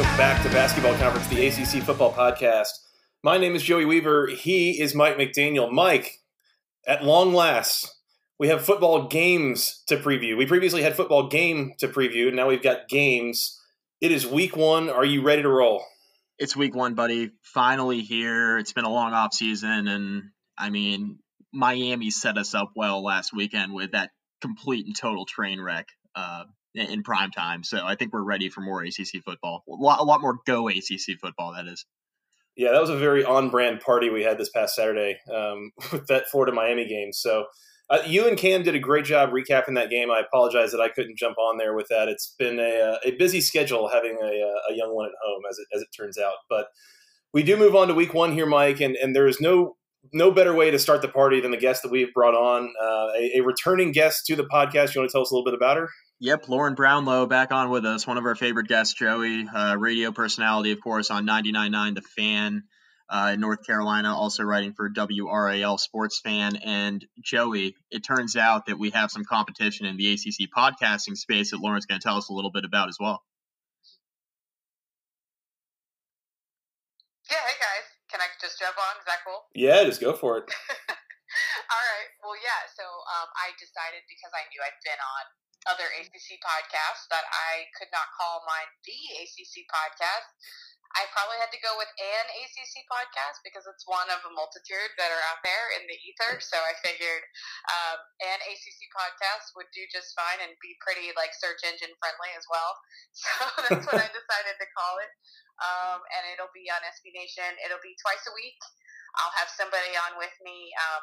Welcome back to Basketball Conference, the ACC Football Podcast. My name is Joey Weaver. He is Mike McDaniel. Mike, at long last, we have football games to preview. We previously had football game to preview, and now we've got games. It is week one. Are you ready to roll? It's week one, buddy. Finally here. It's been a long off season, and I mean, Miami set us up well last weekend with that complete and total train wreck uh, in- prime time. So I think we're ready for more ACC football. A lot, a lot more go ACC football. That is. Yeah, that was a very on-brand party we had this past Saturday um, with that Florida Miami game. So uh, you and Cam did a great job recapping that game. I apologize that I couldn't jump on there with that. It's been a, uh, a busy schedule having a, uh, a young one at home, as it as it turns out. But we do move on to week one here, Mike, and, and there is no no better way to start the party than the guest that we've brought on, uh, a, a returning guest to the podcast. You want to tell us a little bit about her? Yep, Lauren Brownlow back on with us, one of our favorite guests, Joey, uh, radio personality, of course, on 99.9 The Fan uh, in North Carolina, also writing for WRAL Sports Fan. And Joey, it turns out that we have some competition in the ACC podcasting space that Lauren's going to tell us a little bit about as well. Yeah, hey guys. Can I just jump on? Is that cool? Yeah, just go for it. All right. Well, yeah. So um, I decided because I knew I'd been on other ACC podcasts that I could not call mine the ACC podcast. I probably had to go with an ACC podcast because it's one of a multitude that are out there in the ether. So I figured um, an ACC podcast would do just fine and be pretty like search engine friendly as well. So that's what I decided to call it. Um, and it'll be on SB Nation. It'll be twice a week. I'll have somebody on with me. Um,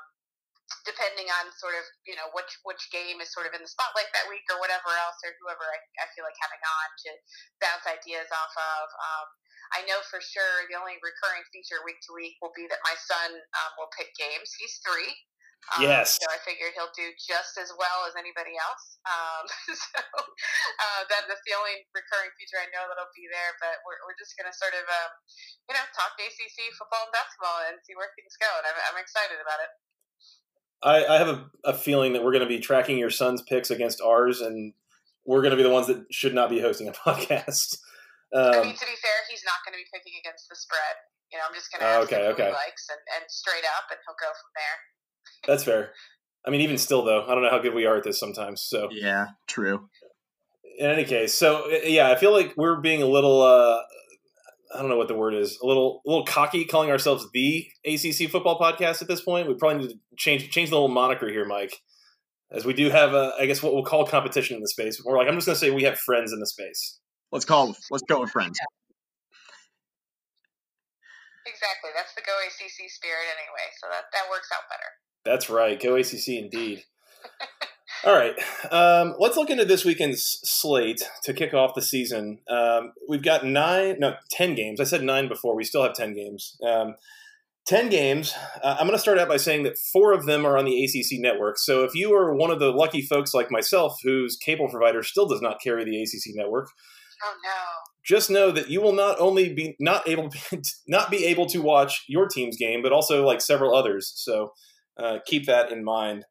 depending on sort of you know which which game is sort of in the spotlight that week or whatever else or whoever I, I feel like having on to bounce ideas off of. Um, I know for sure the only recurring feature week to week will be that my son um, will pick games. He's three. Um, Yes. So I figured he'll do just as well as anybody else. Um, so uh, that, that's the only recurring feature I know that'll be there. But we're, we're just going to sort of, um, you know, talk ACC football and basketball and see where things go. And I'm, I'm excited about it. I, I have a, a feeling that we're going to be tracking your son's picks against ours, and we're going to be the ones that should not be hosting a podcast. I Um, mean, to be fair, he's not going to be picking against the spread. You know, I'm just going to Oh, ask okay, him who okay. he likes and, and straight up, and he'll go from there. that's fair. I mean, even still, though, I don't know how good we are at this sometimes. So, Yeah, true. in any case, so uh, yeah, I feel like we're being a little. Uh, I don't know what the word is. A little, a little cocky, calling ourselves the ACC football podcast at this point. We probably need to change change the little moniker here, Mike, as we do have a, I guess, what we'll call competition in the space. We're like, I'm just going to say we have friends in the space. Let's call. Let's go with friends. Exactly. That's the Go ACC spirit anyway, so that, that works out better. That's right. Go ACC indeed. All right. Um, let's look into this weekend's slate to kick off the season. Um, we've got nine, no, 10 games. I said nine before. We still have 10 games. Um, 10 games. Uh, I'm going to start out by saying that four of them are on the ACC network. So if you are one of the lucky folks like myself whose cable provider still does not carry the ACC network, Oh, no. just know that you will not only be not able to, not be able to watch your team's game, but also like several others. So uh, keep that in mind.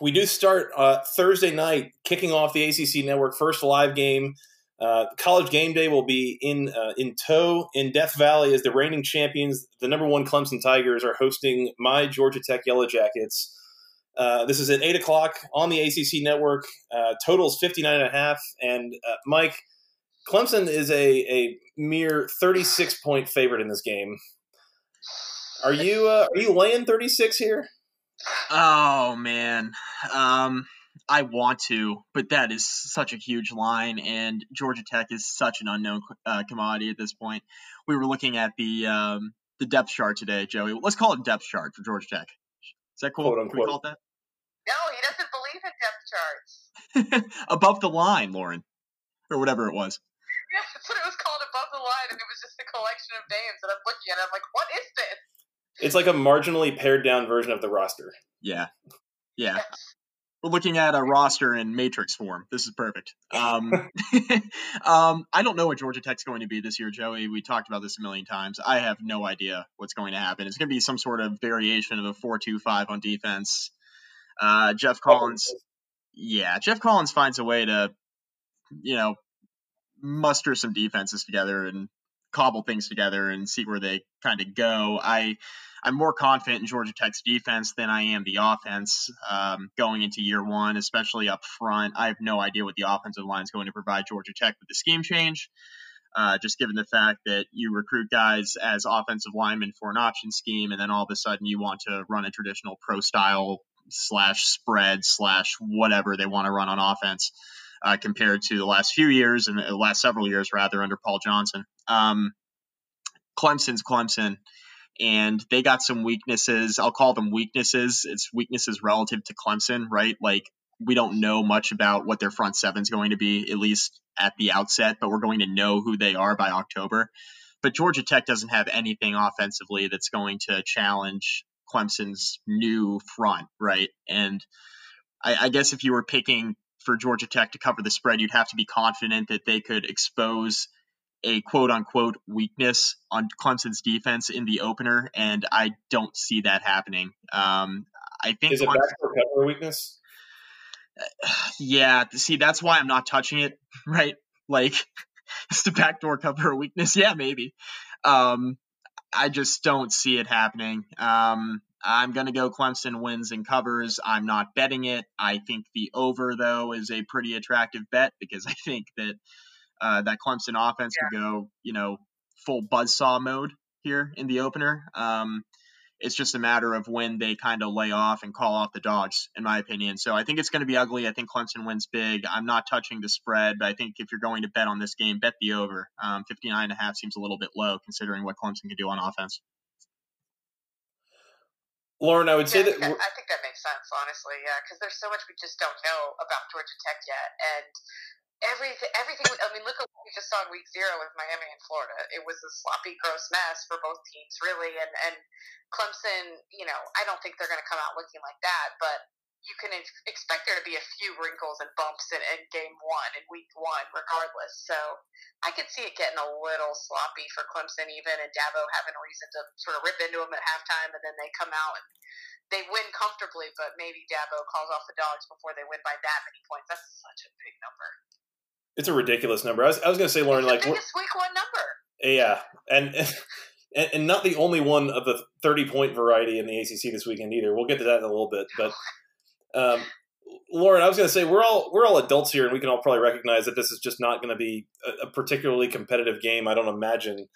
We do start uh, Thursday night, kicking off the ACC network first live game. Uh, college game day will be in uh, in tow in Death Valley as the reigning champions, the number one Clemson Tigers, are hosting my Georgia Tech Yellow Jackets. Uh, this is at eight o'clock on the ACC network. Uh, totals 59 and a half. And uh, Mike, Clemson is a, a mere 36 point favorite in this game. Are you are you laying 36 here? Oh man, um, I want to, but that is such a huge line, and Georgia Tech is such an unknown uh, commodity at this point. We were looking at the um, the depth chart today, Joey. Let's call it depth chart for Georgia Tech. Is that cool? Can we call it that? No, he doesn't believe in depth charts. above the line, Lauren, or whatever it was. Yeah, that's what it was called, above the line, and it was just a collection of names. And I'm looking at it, I'm like, what is this? It's like a marginally pared down version of the roster. Yeah, yeah. We're looking at a roster in matrix form. This is perfect. Um, um, I don't know what Georgia Tech's going to be this year, Joey. We talked about this a million times. I have no idea what's going to happen. It's going to be some sort of variation of a four-two-five on defense. Uh, Geoff Collins, yeah, Geoff Collins finds a way to, you know, muster some defenses together and cobble things together and see where they kind of go. I I'm more confident in Georgia Tech's defense than I am the offense um, going into year one, especially up front. I have no idea what the offensive line is going to provide Georgia Tech with the scheme change. Uh, just given the fact that you recruit guys as offensive linemen for an option scheme, and then all of a sudden you want to run a traditional pro style slash spread slash whatever they want to run on offense, uh, compared to the last few years and the last several years rather under Paul Johnson. Um, Clemson's Clemson and they got some weaknesses. I'll call them weaknesses. It's weaknesses relative to Clemson, right? Like we don't know much about what their front seven is going to be, at least at the outset, but we're going to know who they are by October. But Georgia Tech doesn't have anything offensively that's going to challenge Clemson's new front, right? And I, I guess if you were picking for Georgia Tech to cover the spread, you'd have to be confident that they could expose a quote unquote weakness on Clemson's defense in the opener, and I don't see that happening. Um, I think is it Clemson, backdoor cover weakness? Yeah, see, that's why I'm not touching it. Right, like it's the backdoor cover weakness. Yeah, maybe. Um, I just don't see it happening. Um, I'm going to go Clemson wins and covers. I'm not betting it. I think the over, though, is a pretty attractive bet because I think that uh, that Clemson offense yeah. could go, you know, full buzzsaw mode here in the opener. Um, it's just a matter of when they kind of lay off and call off the dogs, in my opinion. So I think it's going to be ugly. I think Clemson wins big. I'm not touching the spread, but I think if you're going to bet on this game, bet the over. Um, 59 and a half seems a little bit low considering what Clemson can do on offense. Lauren, I would say yeah, that I think that makes sense, honestly. Yeah, because there's so much we just don't know about Georgia Tech yet, and everything everything i mean look at what we just saw in week zero with miami and florida it was a sloppy gross mess for both teams really and and clemson you know i don't think they're going to come out looking like that but you can expect there to be a few wrinkles and bumps in, in game one in week one regardless so i could see it getting a little sloppy for clemson even and dabo having a reason to sort of rip into them at halftime and then they come out and they win comfortably, but maybe Dabo calls off the dogs before they win by that many points. That's such a big number. It's a ridiculous number. I was, I was going to say, Lauren, it's like biggest week one number. Yeah, and, and and not the only one of the thirty point variety in the ACC this weekend either. We'll get to that in a little bit, but. Um, Lauren, I was going to say we're all we're all adults here, and we can all probably recognize that this is just not going to be a, a, particularly competitive game. I don't imagine.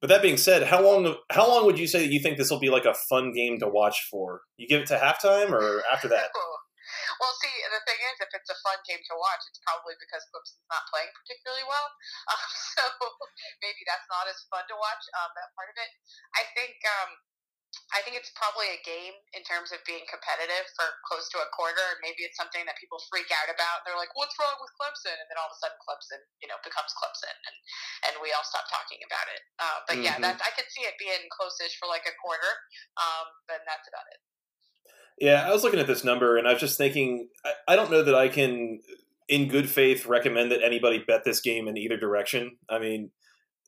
But that being said, how long how long would you say that you think this will be like a fun game to watch for? You give it to halftime or after that? Well, see, the thing is, if it's a fun game to watch, it's probably because Clemson's not playing particularly well. Um, so maybe that's not as fun to watch. Um, that part of it. I think. Um, I think it's probably a game in terms of being competitive for close to a quarter, and maybe it's something that people freak out about. They're like, "What's wrong with Clemson?" And then all of a sudden, Clemson, you know, becomes Clemson, and and we all stop talking about it. Uh, but mm-hmm. yeah, that's I could see it being close-ish for like a quarter, um, but that's about it. Yeah, I was looking at this number and I was just thinking, I, I, don't know that I can, in good faith, recommend that anybody bet this game in either direction. I mean,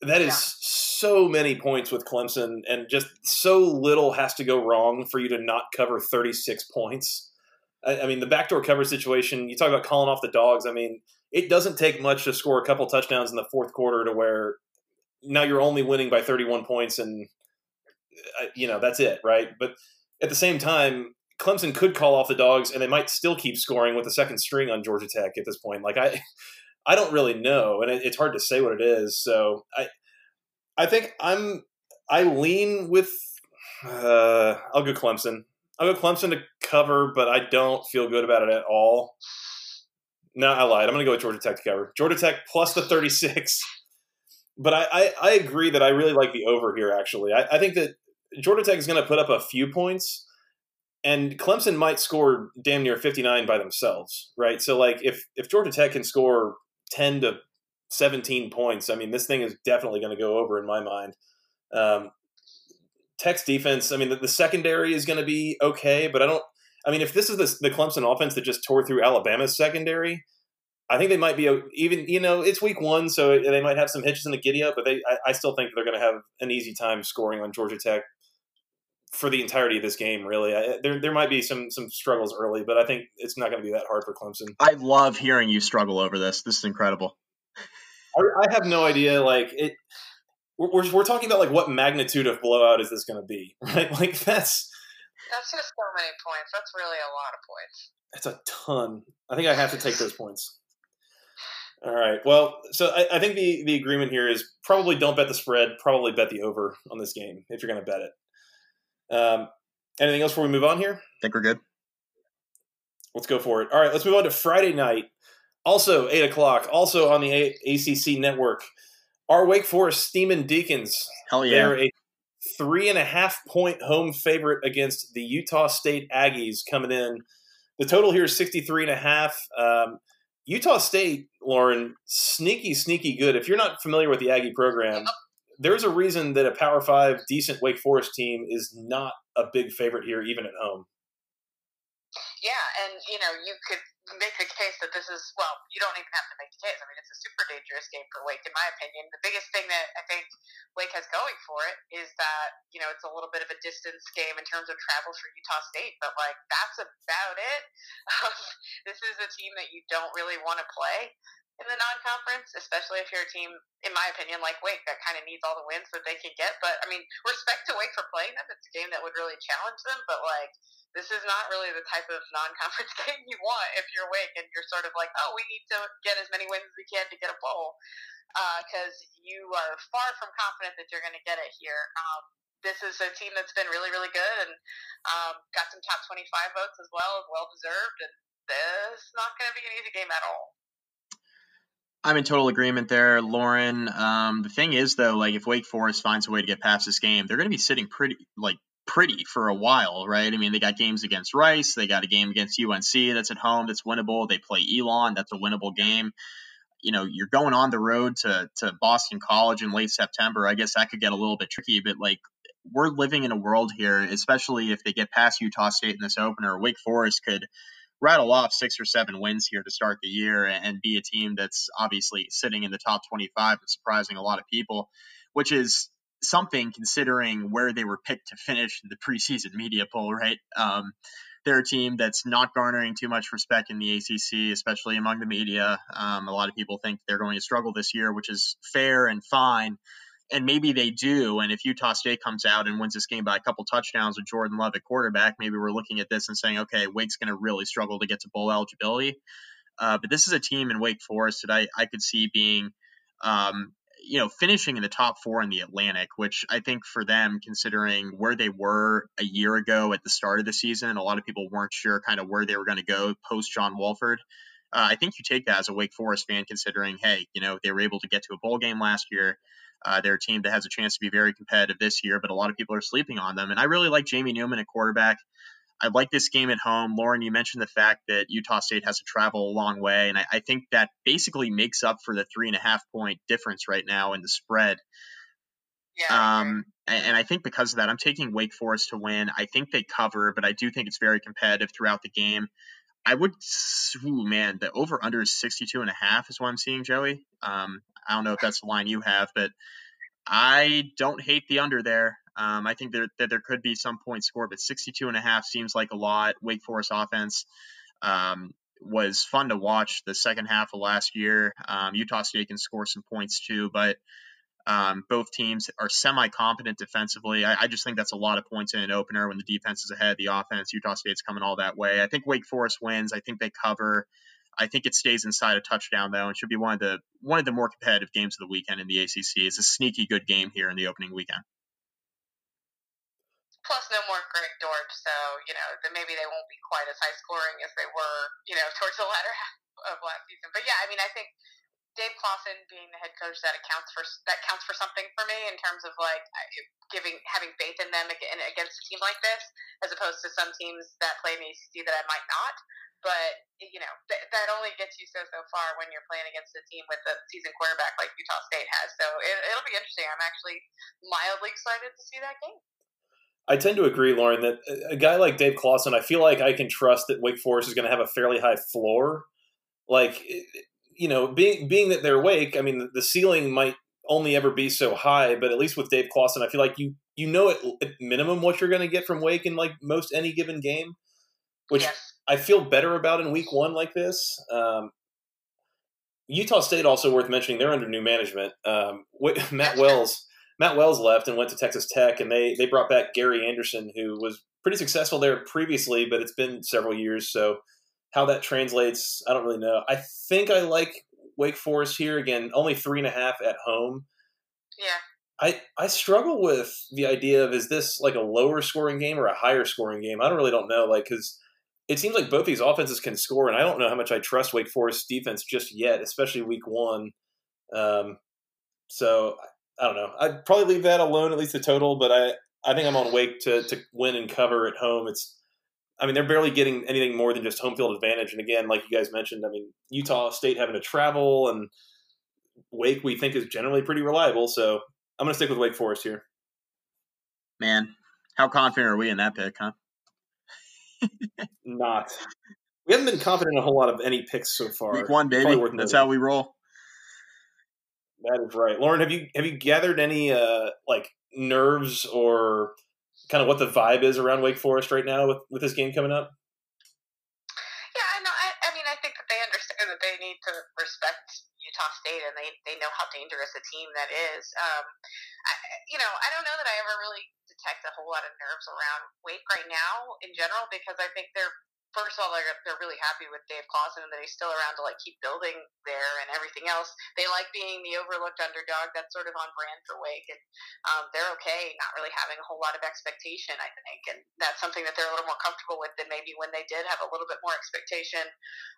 that is yeah. so many points with Clemson, and just so little has to go wrong for you to not cover 36 points. I, I mean, the backdoor cover situation, you talk about calling off the dogs. I mean, it doesn't take much to score a couple touchdowns in the fourth quarter to where now you're only winning by 31 points and uh, you know that's it right but at the same time Clemson could call off the dogs, and they might still keep scoring with the second string on Georgia Tech at this point. Like I, I don't really know, and it, it's hard to say what it is. So I, I think I'm I lean with. Uh, I'll go Clemson. I'll go Clemson to cover, but I don't feel good about it at all. No, I lied. I'm going to go with Georgia Tech to cover. Georgia Tech plus the 36. But I, I, I agree that I really like the over here, actually. I, I think that Georgia Tech is going to put up a few points, and Clemson might score damn near 59 by themselves, right? So, like, if, if Georgia Tech can score 10 to 17 points, I mean, this thing is definitely going to go over in my mind. Um, Tech's defense, I mean, the, the secondary is going to be okay, but I don't. I mean, if this is the, the Clemson offense that just tore through Alabama's secondary, I think they might be even. You know, it's week one, so they might have some hitches in the giddy up, but they, I, I still think they're going to have an easy time scoring on Georgia Tech for the entirety of this game. Really, I, there there might be some some struggles early, but I think it's not going to be that hard for Clemson. I love hearing you struggle over this. This is incredible. I, I have no idea. Like it, we're, we're talking about like what magnitude of blowout is this going to be, right? Like that's that's just so many points. That's really a lot of points. That's a ton. I think I have to take those points. All right. Well, so I, I, think the the agreement here is probably don't bet the spread. Probably bet the over on this game if you're going to bet it. Um, anything else before we move on here? I think we're good. Let's go for it. All right. Let's move on to Friday night. Also eight o'clock. Also on the a- ACC network. Our Wake Forest Demon Deacons. Hell yeah. They're a three and a half point home favorite against the Utah State Aggies coming in. The total here is 63 and a half. Um, Utah State, Lauren, sneaky, sneaky good. If you're not familiar with the Aggie program, there's a reason that a Power Five decent Wake Forest team is not a big favorite here, even at home. Yeah, and you know you could make the case that this is well, you don't even have to make the case. I mean, it's a super dangerous game for Wake, in my opinion. The biggest thing that I think Wake has going for it is that you know it's a little bit of a distance game in terms of travel for Utah State, but like that's about it. Um, this is a team that you don't really want to play in the non-conference, especially if you're a team, in my opinion, like Wake, that kind of needs all the wins that they can get. But I mean, respect to Wake for playing them. It's a game that would really challenge them, but like this is not really the type of non-conference game you want if you're Wake and you're sort of like, oh, we need to get as many wins as we can to get a bowl, because uh, you are far from confident that you're going to get it here. Um, this is a team that's been really, really good and um, got some top 25 votes as well, well deserved. And this is not going to be an easy game at all. I'm in total agreement there, Lauren. Um, the thing is, though, like if Wake Forest finds a way to get past this game, they're going to be sitting pretty, like pretty for a while, right? I mean, they got games against Rice, they got a game against UNC that's at home that's winnable. They play Elon, that's a winnable game. You know, you're going on the road to to Boston College in late September. I guess that could get a little bit tricky, but like we're living in a world here, especially if they get past Utah State in this opener. Wake Forest could rattle off six or seven wins here to start the year and be a team that's obviously sitting in the top 25 and surprising a lot of people, which is something considering where they were picked to finish the preseason media poll, right? Um, they're a team that's not garnering too much respect in the ACC, especially among the media. Um, a lot of people think they're going to struggle this year, which is fair and fine. And maybe they do. And if Utah State comes out and wins this game by a couple touchdowns with Jordan Love at quarterback, maybe we're looking at this and saying, okay, Wake's going to really struggle to get to bowl eligibility. Uh, but this is a team in Wake Forest that I, I could see being um, you know, finishing in the top four in the Atlantic, which I think for them, considering where they were a year ago at the start of the season, a lot of people weren't sure kind of where they were going to go post John Wolford. Uh, I think you take that as a Wake Forest fan, considering, hey, you know, they were able to get to a bowl game last year. Uh, they're a team that has a chance to be very competitive this year, but a lot of people are sleeping on them. And I really like Jamie Newman at quarterback. I like this game at home. Lauren, you mentioned the fact that Utah State has to travel a long way, and I, I think that basically makes up for the three and a half point difference right now in the spread. Yeah, um, and, and I think because of that, I'm taking Wake Forest to win. I think they cover, but I do think it's very competitive throughout the game. I would, ooh, man, the over under is 62 and a half is what I'm seeing, Joey. Um, I don't know if that's the line you have, but I don't hate the under there. Um, I think there, that there could be some points scored, but 62 and a half seems like a lot. Wake Forest offense um, was fun to watch the second half of last year. Um, Utah State can score some points too, but um, both teams are semi-competent defensively. I, I, just think that's a lot of points in an opener when the defense is ahead, the offense. Utah State's coming all that way. I think Wake Forest wins. I think they cover. I think it stays inside a touchdown though, and should be one of the one of the more competitive games of the weekend in the ACC. It's a sneaky good game here in the opening weekend. plus no more Greg Dortch, so you know then maybe they won't be quite as high scoring as they were, you know, towards the latter half of last season. But yeah, I mean, I think Dave Clawson being the head coach that accounts for that counts for something for me in terms of like giving having faith in them against a team like this, as opposed to some teams that play in the ACC that I might not. But you know th- that only gets you so so far when you're playing against a team with a seasoned quarterback like Utah State has. So it, it'll be interesting. I'm actually mildly excited to see that game. I tend to agree, Lauren, that a guy like Dave Clawson, I feel like I can trust that Wake Forest is going to have a fairly high floor. Like you know, being being that they're Wake, I mean, the ceiling might only ever be so high, but at least with Dave Clawson, I feel like you you know at, at minimum what you're going to get from Wake in like most any given game, which yes. I feel better about in Week One like this. Um, Utah State also worth mentioning; they're under new management. Um, Matt Wells. Matt Wells left and went to Texas Tech, and they they brought back Gary Anderson, who was pretty successful there previously, but it's been several years. So how that translates, I don't really know. I think I like Wake Forest here again. Only three and a half at home. Yeah. I, I struggle with the idea of is this like a lower scoring game or a higher scoring game? I don't really don't know. Like, because it seems like both these offenses can score, and I don't know how much I trust Wake Forest defense just yet, especially week one. Um, so I don't know. I'd probably leave that alone, at least the total. But I I think I'm on Wake to to win and cover at home. It's I mean, they're barely getting anything more than just home field advantage. And again, like you guys mentioned, I mean, Utah State having to travel and Wake, we think is generally pretty reliable. So I'm going to stick with Wake Forest here. Man, how confident are we in that pick, huh? Not. We haven't been confident in a whole lot of any picks so far. Week one, baby. That's how we roll. That is right, Lauren. Have you have you gathered any uh, like nerves or kind of what the vibe is around Wake Forest right now with, with this game coming up? Yeah, I know. I, I mean, I think that they understand that they need to respect Utah State, and they, they know how dangerous a team that is. Um, I, you know, I don't know that I ever really detect a whole lot of nerves around Wake right now in general because I think they're first of all, they're, they're really happy with Dave Clawson and that he's still around to like keep building there and everything else. They like being the overlooked underdog. That's sort of on brand for Wake, and um, they're okay not really having a whole lot of expectation. I think, and that's something that they're a little more comfortable with than maybe when they did have a little bit more expectation.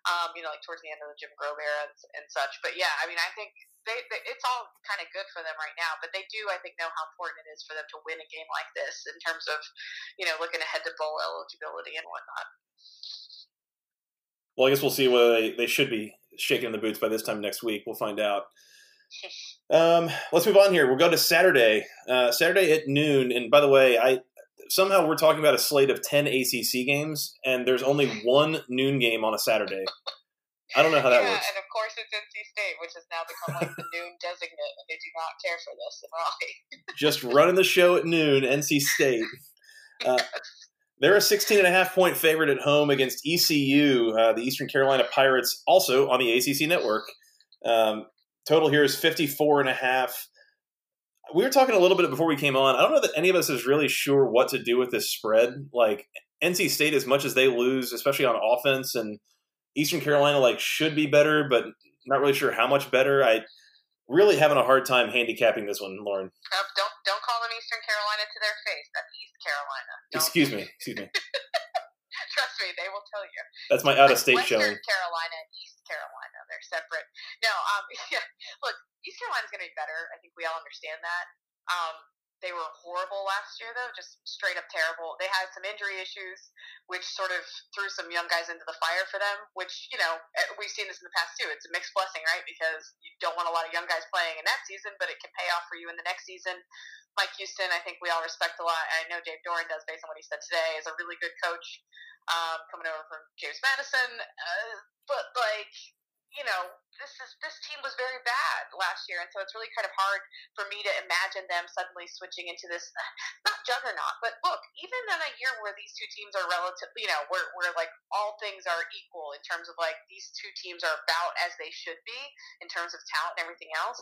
Um, you know, like towards the end of the Jim Grobe era and, and such. But yeah, I mean, I think they, they, it's all kind of good for them right now, but they do, I think, know how important it is for them to win a game like this in terms of, you know, looking ahead to bowl eligibility and whatnot. Well, I guess we'll see whether they, they should be shaking the boots by this time next week. We'll find out. Um, let's move on here. We'll go to Saturday. Uh, Saturday at noon. And by the way, I somehow we're talking about a slate of ten ACC games, and there's only one noon game on a Saturday. I don't know how that yeah, works. and of course it's NC State, which has now become like the noon designate, and they do not care for this. Just running the show at noon, NC State. Uh, they're a 16 and a half point favorite at home against ECU, uh, the Eastern Carolina Pirates, also on the ACC network. Um, total here is 54 and a half. We were talking a little bit before we came on. I don't know that any of us is really sure what to do with this spread. Like NC State, as much as they lose, especially on offense, and Eastern Carolina like should be better, but not really sure how much better. I really having a hard time handicapping this one, Lauren. Don't don't call them Eastern Carolina to their face. That's Carolina. Don't. Excuse me. Excuse me. Trust me, they will tell you. That's my out of state showing. Carolina and East Carolina, they're separate. No, um, yeah. Look, East Carolina's going to be better. I think we all understand that. Um, they were horrible last year, though, just straight up terrible. They had some injury issues, which sort of threw some young guys into the fire for them. Which you know eh, we've seen this in the past too. It's a mixed blessing, right? Because you don't want a lot of young guys playing in that season, but it can pay off for you in the next season. Mike Houston, I think we all respect a lot. I know Dave Doeren does, based on what he said today, is a really good coach um, coming over from James Madison. Uh, but like you know, this is this team was very bad last year, and so it's really kind of hard for me to imagine them suddenly switching into this not juggernaut. But look, even in a year where these two teams are relatively, you know, where where like all things are equal in terms of like these two teams are about as they should be in terms of talent and everything else.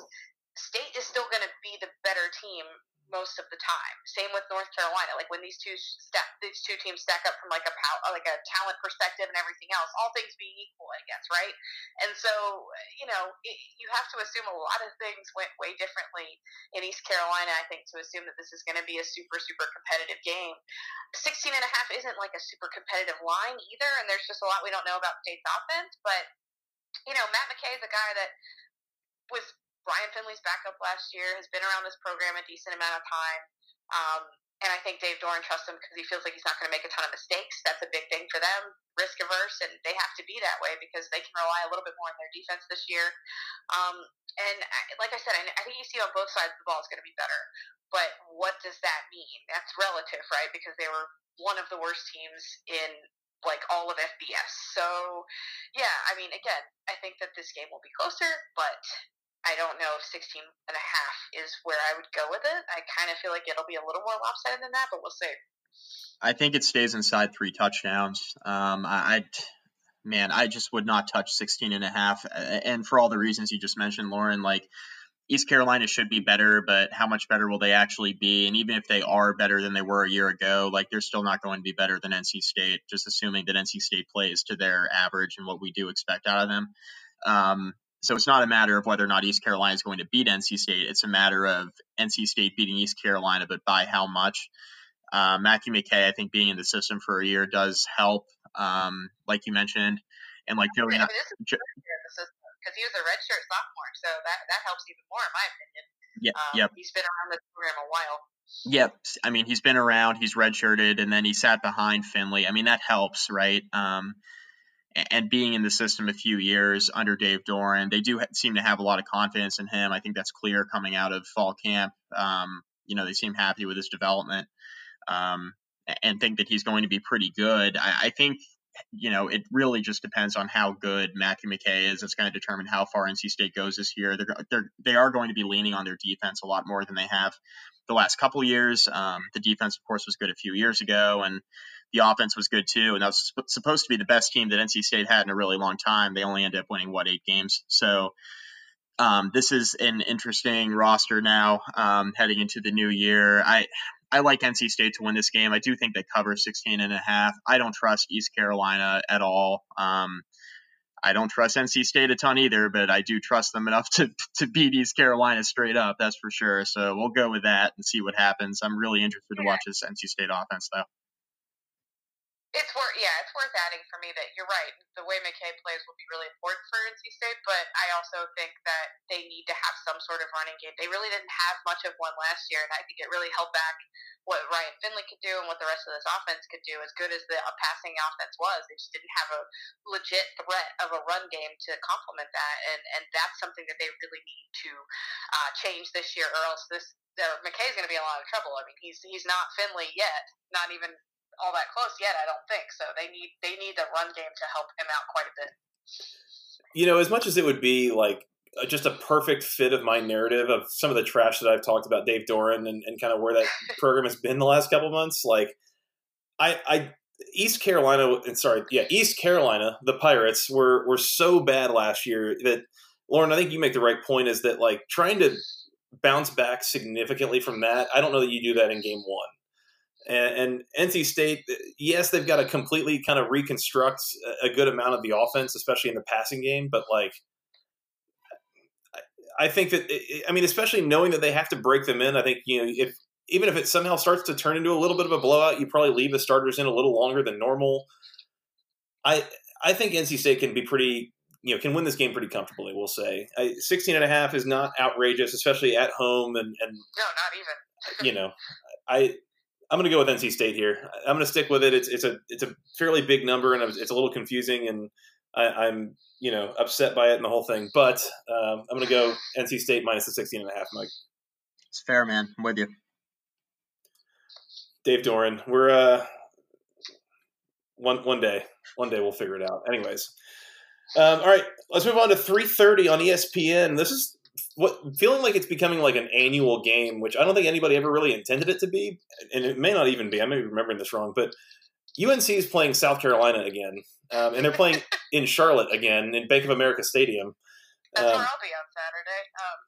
State is still going to be the better team most of the time. Same with North Carolina. Like when these two stack, these two teams stack up from like a like a talent perspective and everything else, all things being equal, I guess, right? And so, you know, it, you have to assume a lot of things went way differently in East Carolina. I think to assume that this is going to be a super super competitive game. 16 and a half isn't like a super competitive line either, and there's just a lot we don't know about State's offense, but you know, Matt McKay is a guy that was Ryan Finley's backup last year, has been around this program a decent amount of time. Um, and I think Dave Doeren trusts him because he feels like he's not going to make a ton of mistakes. That's a big thing for them, risk averse, and they have to be that way because they can rely a little bit more on their defense this year. Um, and I, like I said, I, I think ECU on both sides the ball is going to be better. But what does that mean? That's relative, right? Because they were one of the worst teams in like all of FBS. So, yeah, I mean, again, I think that this game will be closer, but I don't know if 16 and a half is where I would go with it. I kind of feel like it'll be a little more lopsided than that, but we'll see. I think it stays inside three touchdowns. Um, I, man, I just would not touch 16 and a half. And for all the reasons you just mentioned, Lauren, like East Carolina should be better, but how much better will they actually be? And even if they are better than they were a year ago, like they're still not going to be better than NC State, just assuming that NC State plays to their average and what we do expect out of them. Um, so it's not a matter of whether or not East Carolina is going to beat NC State. It's a matter of NC State beating East Carolina, but by how much. Uh, Matthew McKay, I think being in the system for a year does help, um, like you mentioned, and like Joey. I mean, because he was a redshirt sophomore, so that that helps even more, in my opinion. Yeah, um, yep. He's been around the program a while. Yep. I mean, he's been around. He's redshirted, and then he sat behind Finley. I mean, that helps, right? Um, and being in the system a few years under Dave Doeren, they do seem to have a lot of confidence in him. I think that's clear coming out of fall camp. Um, you know, they seem happy with his development um, and think that he's going to be pretty good. I, I, think, you know, it really just depends on how good Matthew McKay is. It's going to determine how far NC State goes this year. They're, they're they are going to be leaning on their defense a lot more than they have the last couple years. Um, the defense, of course, was good a few years ago, and the offense was good too, and that was supposed to be the best team that NC State had in a really long time. They only ended up winning what eight games. So um, this is an interesting roster now um, heading into the new year. I I like NC State to win this game. I do think they cover 16 and a half. I don't trust East Carolina at all. Um, I don't trust NC State a ton either, but I do trust them enough to to beat East Carolina straight up. That's for sure. So we'll go with that and see what happens. I'm really interested to watch this NC State offense, though. It's worth, yeah, it's worth adding for me that you're right. The way McKay plays will be really important for NC State, but I also think that they need to have some sort of running game. They really didn't have much of one last year, and I think it really held back what Ryan Finley could do and what the rest of this offense could do. As good as the passing offense was, they just didn't have a legit threat of a run game to complement that, and and that's something that they really need to uh, change this year, or else this uh, McKay's going to be in a lot of trouble. I mean, he's he's not Finley yet, not even all that close yet. I don't think so. They need they need the run game to help him out quite a bit. You know, as much as it would be like uh, just a perfect fit of my narrative of some of the trash that I've talked about Dave Doeren and, and kind of where that program has been the last couple months. Like, I, I East Carolina, and sorry, yeah, East Carolina, the Pirates were were so bad last year that Lauren, I think you make the right point. Is that like trying to bounce back significantly from that? I don't know that you do that in game one. And, and, NC State, yes, they've got to completely kind of reconstruct a good amount of the offense, especially in the passing game. But like, I think that I mean, especially knowing that they have to break them in. I think you know if even if it somehow starts to turn into a little bit of a blowout, you probably leave the starters in a little longer than normal. I I think NC State can be pretty you know can win this game pretty comfortably. We'll say I, 16 and a half is not outrageous, especially at home and and no, not even. you know, I I'm going to go with NC State here. I'm going to stick with it. It's it's a it's a fairly big number and it's a little confusing and I, am you know upset by it and the whole thing. But um, I'm going to go NC State minus the 16 and a half, Mike. It's fair, man. I'm with you. Dave Doeren. we're uh, one one day, one day we'll figure it out. Anyways, um, all right, let's move on to 3:30 on ESPN. This is what feeling like it's becoming like an annual game, which I don't think anybody ever really intended it to be, and it may not even be. I may be remembering this wrong, but UNC is playing South Carolina again, um, and they're playing in Charlotte again in Bank of America Stadium. That's um, where I'll be on Saturday. Um,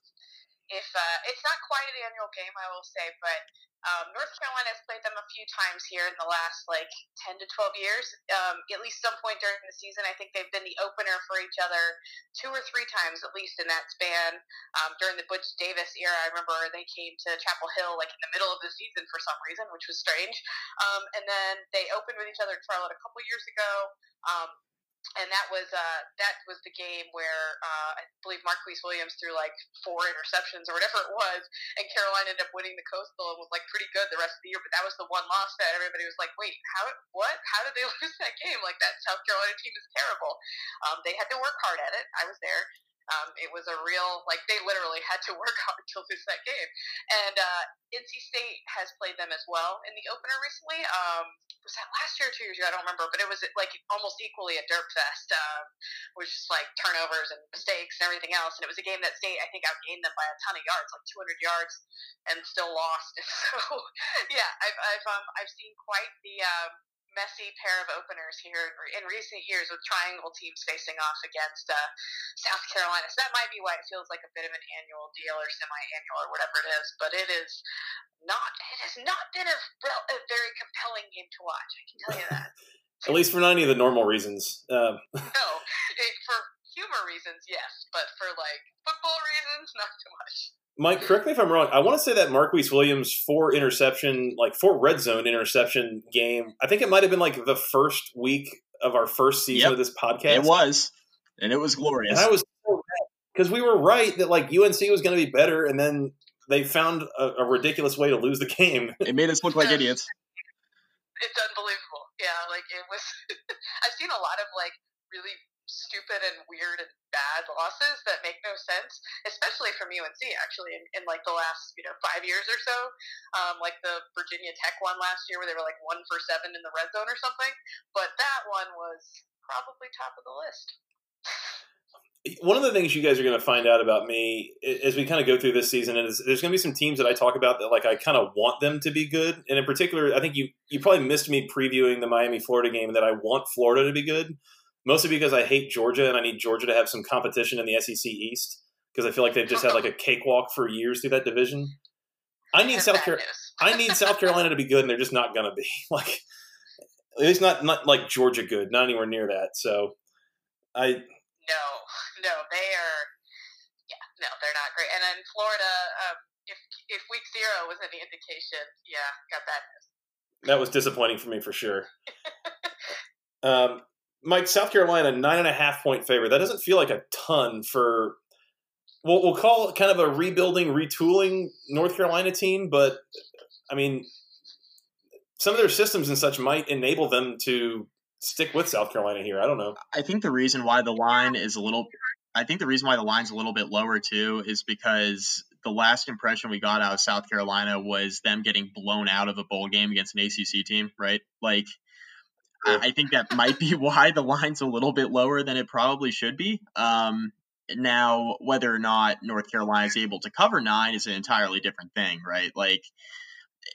if uh, it's not quite an annual game, I will say, but um, North Carolina has played them a few times here in the last like 10 to 12 years. Um, at least some point during the season, I think they've been the opener for each other two or three times, at least in that span. Um, during the Butch Davis era, I remember they came to Chapel Hill like in the middle of the season for some reason, which was strange. Um, and then they opened with each other in Charlotte a couple years ago. And that was uh, that was the game where uh, I believe Marquise Williams threw like four interceptions or whatever it was, and Carolina ended up winning the Coastal and was like pretty good the rest of the year. But that was the one loss that everybody was like, "Wait, how? What? How did they lose that game? Like that South Carolina team is terrible." Um, they had to work hard at it. I was there. Um, it was a real like they literally had to work hard to lose that game. And uh, NC State has played them as well in the opener recently. Um, was that last year or two years ago? I don't remember, but it was like almost equally a dirt fest, um, which is like turnovers and mistakes and everything else. And it was a game that State I think outgained them by a ton of yards, like 200 yards, and still lost. And so yeah, I've I've um, I've seen quite the um, messy pair of openers here in recent years with triangle teams facing off against uh, South Carolina. So that might be why it feels like a bit of an annual deal or semi-annual or whatever it is. But it is not. It has not been a, a very compelling game to watch. I can tell you that. At least for not any of the normal reasons. Um. no, it, for humor reasons, yes, but for like football reasons, not so much. Mike, correct me if I'm wrong. I want to say that Marquise Williams four interception, like four red zone interception game. I think it might have been like the first week of our first season yep. of this podcast. It was, and it was glorious. And I was because we were right that like UNC was going to be better, and then they found a, a, ridiculous way to lose the game. It made us look like idiots. It's unbelievable. Yeah, like it was. I've seen a lot of like really stupid and weird and bad losses that make no sense, especially from UNC actually in, in like the last you know five years or so, um, like the Virginia Tech one last year where they were like one for seven in the red zone or something. But that one was probably top of the list. One of the things you guys are going to find out about me as we kind of go through this season is there's going to be some teams that I talk about that like I kind of want them to be good, and in particular, I think you you probably missed me previewing the Miami Florida game that I want Florida to be good mostly because I hate Georgia and I need Georgia to have some competition in the SEC East because I feel like they've just had like a cakewalk for years through that division. I need South Carolina. I need South Carolina to be good, and they're just not going to be like at least not not like Georgia good, not anywhere near that. So I no no they are yeah no they're not great. And then Florida, um, if if week zero was any indication, yeah, got that. That was disappointing for me for sure. um, Mike, South Carolina, nine and a half point favorite. That doesn't feel like a ton for what we'll call kind of a rebuilding, retooling North Carolina team. But I mean, some of their systems and such might enable them to stick with South Carolina here. I don't know. I think the reason why the line is a little, I think the reason why the line's a little bit lower too is because the last impression we got out of South Carolina was them getting blown out of a bowl game against an ACC team, right? Like I think that might be why the line's a little bit lower than it probably should be. Um, now, whether or not North Carolina is able to cover nine is an entirely different thing, right? Like,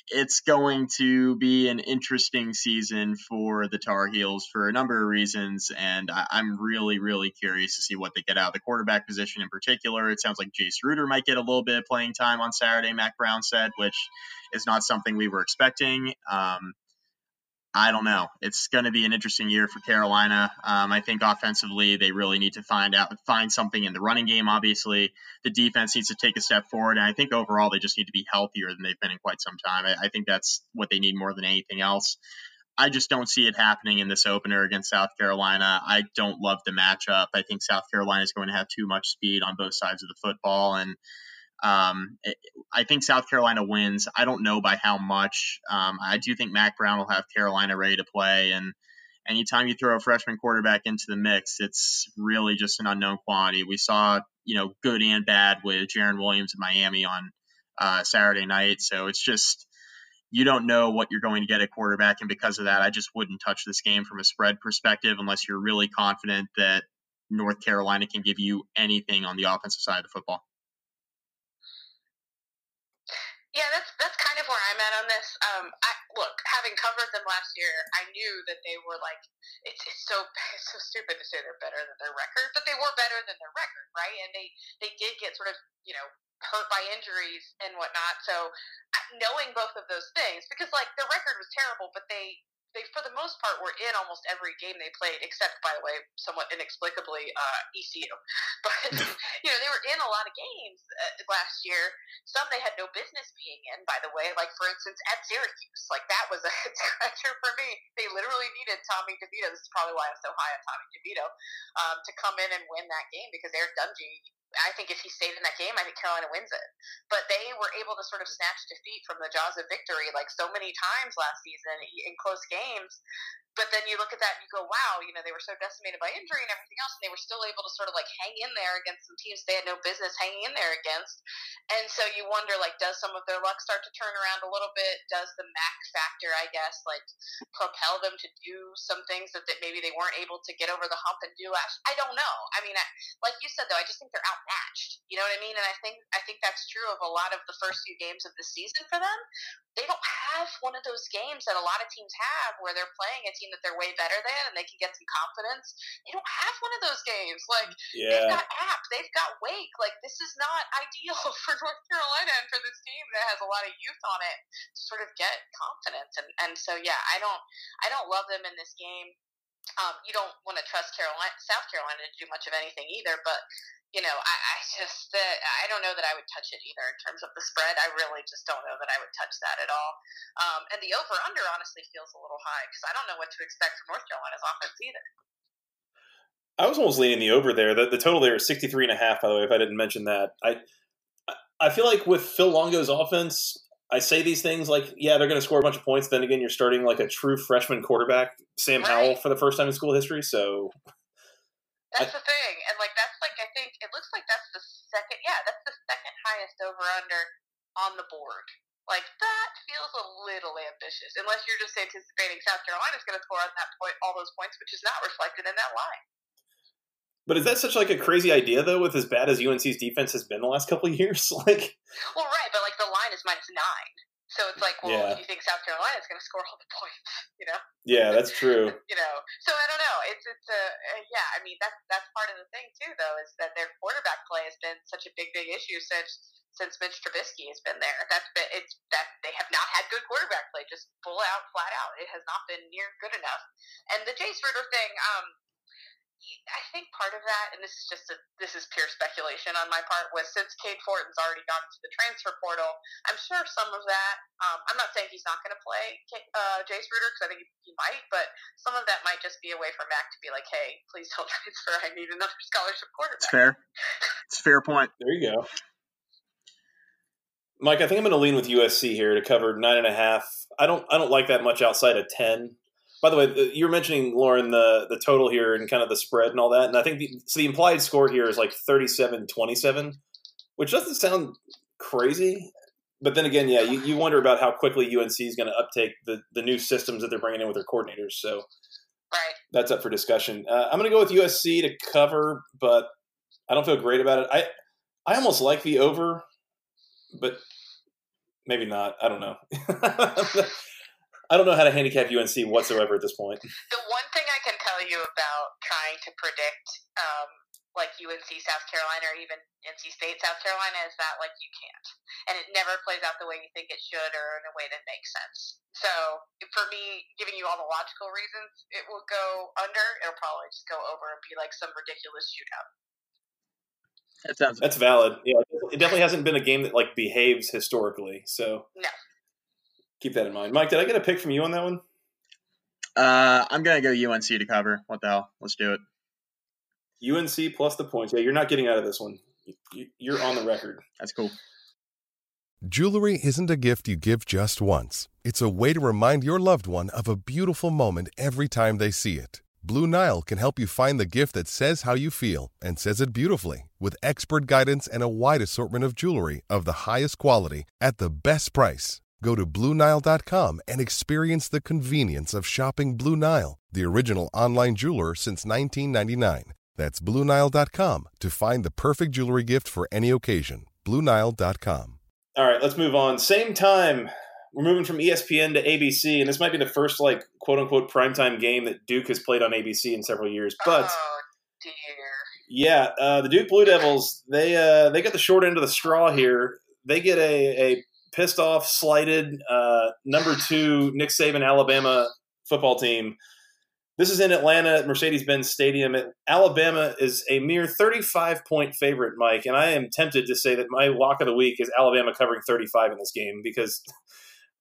it's going to be an interesting season for the Tar Heels for a number of reasons, and I, am really, really curious to see what they get out of the quarterback position in particular. It sounds like Jace Ruder might get a little bit of playing time on Saturday, Mack Brown said, which is not something we were expecting. Um, I don't know. It's going to be an interesting year for Carolina. Um, I think offensively, they really need to find out, find something in the running game. Obviously, the defense needs to take a step forward, and I think overall they just need to be healthier than they've been in quite some time. I, I think that's what they need more than anything else. I just don't see it happening in this opener against South Carolina. I don't love the matchup. I think South Carolina is going to have too much speed on both sides of the football, and um, I think South Carolina wins. I don't know by how much. Um, I do think Mack Brown will have Carolina ready to play, and anytime you throw a freshman quarterback into the mix, it's really just an unknown quantity. We saw, you know, good and bad with Jarren Williams in Miami on uh, Saturday night, so it's just you don't know what you're going to get at quarterback, and because of that, I just wouldn't touch this game from a spread perspective unless you're really confident that North Carolina can give you anything on the offensive side of the football. Yeah, that's that's kind of where I'm at on this. Um, I, look, having covered them last year, I knew that they were like it's, it's so it's so stupid to say they're better than their record, but they were better than their record, right? And they they did get sort of you know hurt by injuries and whatnot. So knowing both of those things, because like the record was terrible, but they they for the most part were in almost every game they played, except by the way, somewhat inexplicably uh, ECU. But you know they were in a lot of games uh, last year. Some they had no business being in, by the way. Like for instance at Syracuse, like that was a scratcher for me. They literally needed Tommy DeVito. This is probably why I'm so high on Tommy DeVito um, to come in and win that game because Eric Dungey I think if he stayed in that game, I think Carolina wins it. But they were able to sort of snatch defeat from the jaws of victory like so many times last season in close games but then you look at that and you go, wow, you know, they were so decimated by injury and everything else, and they were still able to sort of like hang in there against some teams they had no business hanging in there against. And so you wonder, like, does some of their luck start to turn around a little bit? Does the Mack factor, I guess, like propel them to do some things that, that maybe they weren't able to get over the hump and do last? I don't know. I mean, I, like you said, though, I just think they're outmatched. You know what I mean? And I think I think that's true of a lot of the first few games of the season for them. They don't have one of those games that a lot of teams have where they're playing a team that they're way better than and they can get some confidence. They don't have one of those games. Like yeah. they've got App, they've got Wake. Like this is not ideal for North Carolina and for this team that has a lot of youth on it to sort of get confidence. And and so yeah, I don't I don't love them in this game. Um, you don't want to trust Carolina, South Carolina to do much of anything either, but you know, I, I just uh, I don't know that I would touch it either in terms of the spread. I really just don't know that I would touch that at all. Um, and the over under honestly feels a little high because I don't know what to expect from North Carolina's offense either. I was almost leaning the over there. The, the total there is 63 and a half, by the way, if I didn't mention that. I I feel like with Phil Longo's offense, I say these things like, yeah, they're going to score a bunch of points. Then again, you're starting like a true freshman quarterback, Sam right. Howell, for the first time in school history. So that's I, the thing, and like that's think it looks like that's the second. Yeah, that's the second highest over under on the board. Like that feels a little ambitious, unless you're just anticipating South Carolina's going to score on that point, all those points, which is not reflected in that line. But is that such like a crazy idea though? With as bad as UNC's defense has been the last couple of years, like. Well, right, but like the line is minus nine. So it's like, well, yeah. you think South Carolina is going to score all the points, you know? Yeah, that's true. you know, so I don't know. It's it's a uh, yeah. I mean, that's that's part of the thing too, though, is that their quarterback play has been such a big big issue since since Mitch Trubisky has been there. That's been it's that they have not had good quarterback play, just full out, flat out. It has not been near good enough. And the Jace Ruder thing, um, I think part of that, and this is just a, this is pure speculation on my part, was since Cade Fortin's already gone to the transfer portal, I'm sure some of that. Um, I'm not saying he's not going to play uh, Jace Ruder because I think he might, but some of that might just be a way for Mack to be like, "Hey, please don't transfer. I need another scholarship quarterback." It's fair. It's a fair point. There you go. Mike, I think I'm going to lean with USC here to cover nine and a half. I don't I don't like that much outside of ten. By the way, you were mentioning Lauren the the total here and kind of the spread and all that, and I think the, so. The implied score here is like 37-27, which doesn't sound crazy. But then again, yeah, you, you wonder about how quickly UNC is going to uptake the, the new systems that they're bringing in with their coordinators. So right. that's up for discussion. Uh, I'm going to go with USC to cover, but I don't feel great about it. I I almost like the over, but maybe not. I don't know. I don't know how to handicap UNC whatsoever at this point. The one thing I can tell you about trying to predict, um, like UNC South Carolina or even NC State South Carolina, is that like you can't, and it never plays out the way you think it should or in a way that makes sense. So for me, giving you all the logical reasons, it will go under. It'll probably just go over and be like some ridiculous shootout. That sounds. That's valid. Yeah, it definitely hasn't been a game that like behaves historically. So no keep that in mind. Mike, did I get a pick from you on that one? Uh, I'm gonna go UNC to cover. What the hell? Let's do it. UNC plus the points. Yeah, you're not getting out of this one. You're on the record. That's cool. Jewelry isn't a gift you give just once. It's a way to remind your loved one of a beautiful moment every time they see it. Blue Nile can help you find the gift that says how you feel and says it beautifully with expert guidance and a wide assortment of jewelry of the highest quality at the best price. Go to BlueNile.com and experience the convenience of shopping Blue Nile, the original online jeweler since 1999. That's BlueNile.com to find the perfect jewelry gift for any occasion. BlueNile.com. All right, let's move on. Same time, we're moving from ESPN to ABC, and this might be the first, like, quote unquote, primetime game that Duke has played on ABC in several years. But. Oh, dear. Yeah, uh, the Duke Blue Devils they uh, they got the short end of the straw here. They get a, a pissed off, slighted uh, number two Nick Saban Alabama football team. This is in Atlanta at Mercedes Benz Stadium. Alabama is a mere 35 point favorite, Mike, and I am tempted to say that my lock of the week is Alabama covering 35 in this game because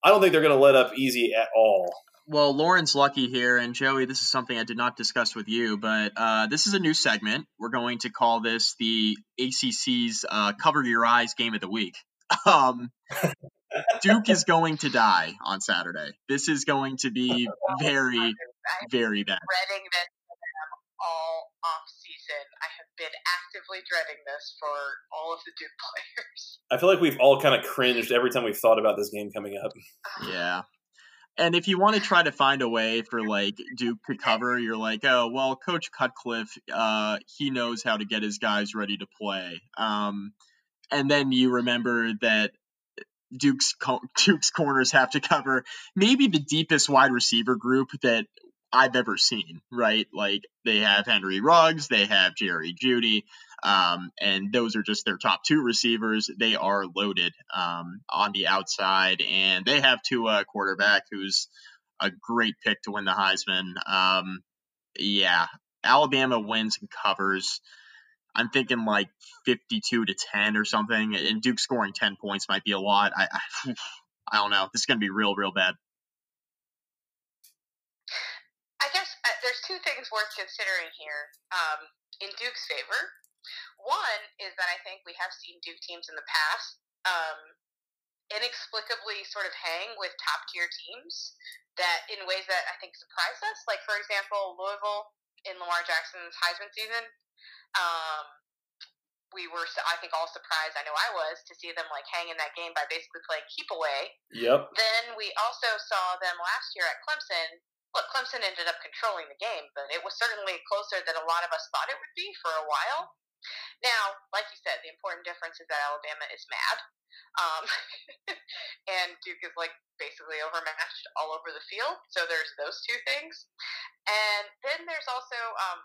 I don't think they're going to let up easy at all. Well, Lauren's lucky here, and Joey, this is something I did not discuss with you, but uh, this is a new segment. We're going to call this the ACC's uh, Cover Your Eyes Game of the Week. Um, Duke is going to die on Saturday. This is going to be very, very bad. Dreading this all off season. I have been actively dreading this for all of the Duke players. I feel like we've all kind of cringed every time we've thought about this game coming up. Yeah. And if you want to try to find a way for like Duke to cover, you're like, oh well, Coach Cutcliffe, uh, he knows how to get his guys ready to play. Um, and then you remember that Duke's Duke's corners have to cover maybe the deepest wide receiver group that I've ever seen. Right, like they have Henry Ruggs, they have Jerry Jeudy, um, and those are just their top two receivers. They are loaded um, on the outside, and they have Tua quarterback who's a great pick to win the Heisman. Um, yeah, Alabama wins and covers. I'm thinking like 52 to 10 or something, and Duke scoring 10 points might be a lot. I, I, I don't know. This is going to be real, real bad. I guess uh, there's two things worth considering here um, in Duke's favor. One is that I think we have seen Duke teams in the past um, inexplicably sort of hang with top tier teams that in ways that I think surprise us. Like for example, Louisville in Lamar Jackson's Heisman season. Um, we were, I think, all surprised. I know I was to see them like hang in that game by basically playing keep away. Yep. Then we also saw them last year at Clemson. Look, Clemson ended up controlling the game, but it was certainly closer than a lot of us thought it would be for a while. Now, like you said, the important difference is that Alabama is mad. Um, and Duke is like basically overmatched all over the field. So there's those two things. And then there's also um,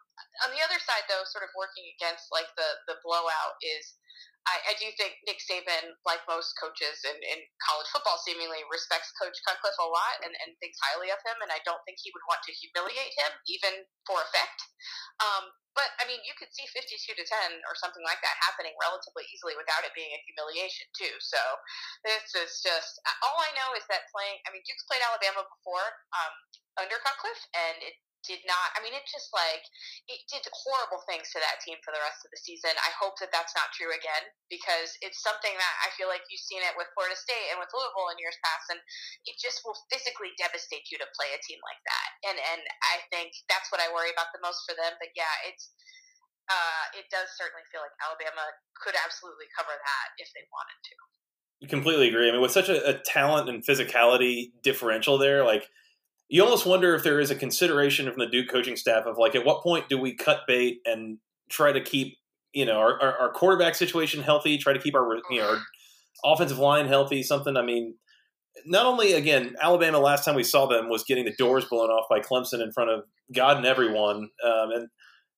on the other side, though, sort of working against like the the blowout is I, I, do think Nick Saban, like most coaches in, in college football, seemingly respects Coach Cutcliffe a lot and, and thinks highly of him. And I don't think he would want to humiliate him, even for effect. Um, but I mean, you could see 52 to 10 or something like that happening relatively easily without it being a humiliation, too. So this is just all I know is that playing. I mean, Duke's played Alabama before um, under Cutcliffe, and it did not. I mean, it just like it did horrible things to that team for the rest of the season. I hope that that's not true again because it's something that I feel like you've seen it with Florida State and with Louisville in years past, and it just will physically devastate you to play a team like that. And and I think that's what I worry about the most for them. But yeah, it's. Uh, it does certainly feel like Alabama could absolutely cover that if they wanted to. You completely agree. I mean, with such a, a talent and physicality differential there, like you almost wonder if there is a consideration from the Duke coaching staff of like, at what point do we cut bait and try to keep you know our, our, our quarterback situation healthy, try to keep our you know our offensive line healthy, something. I mean, not only again Alabama last time we saw them was getting the doors blown off by Clemson in front of God and everyone, um, and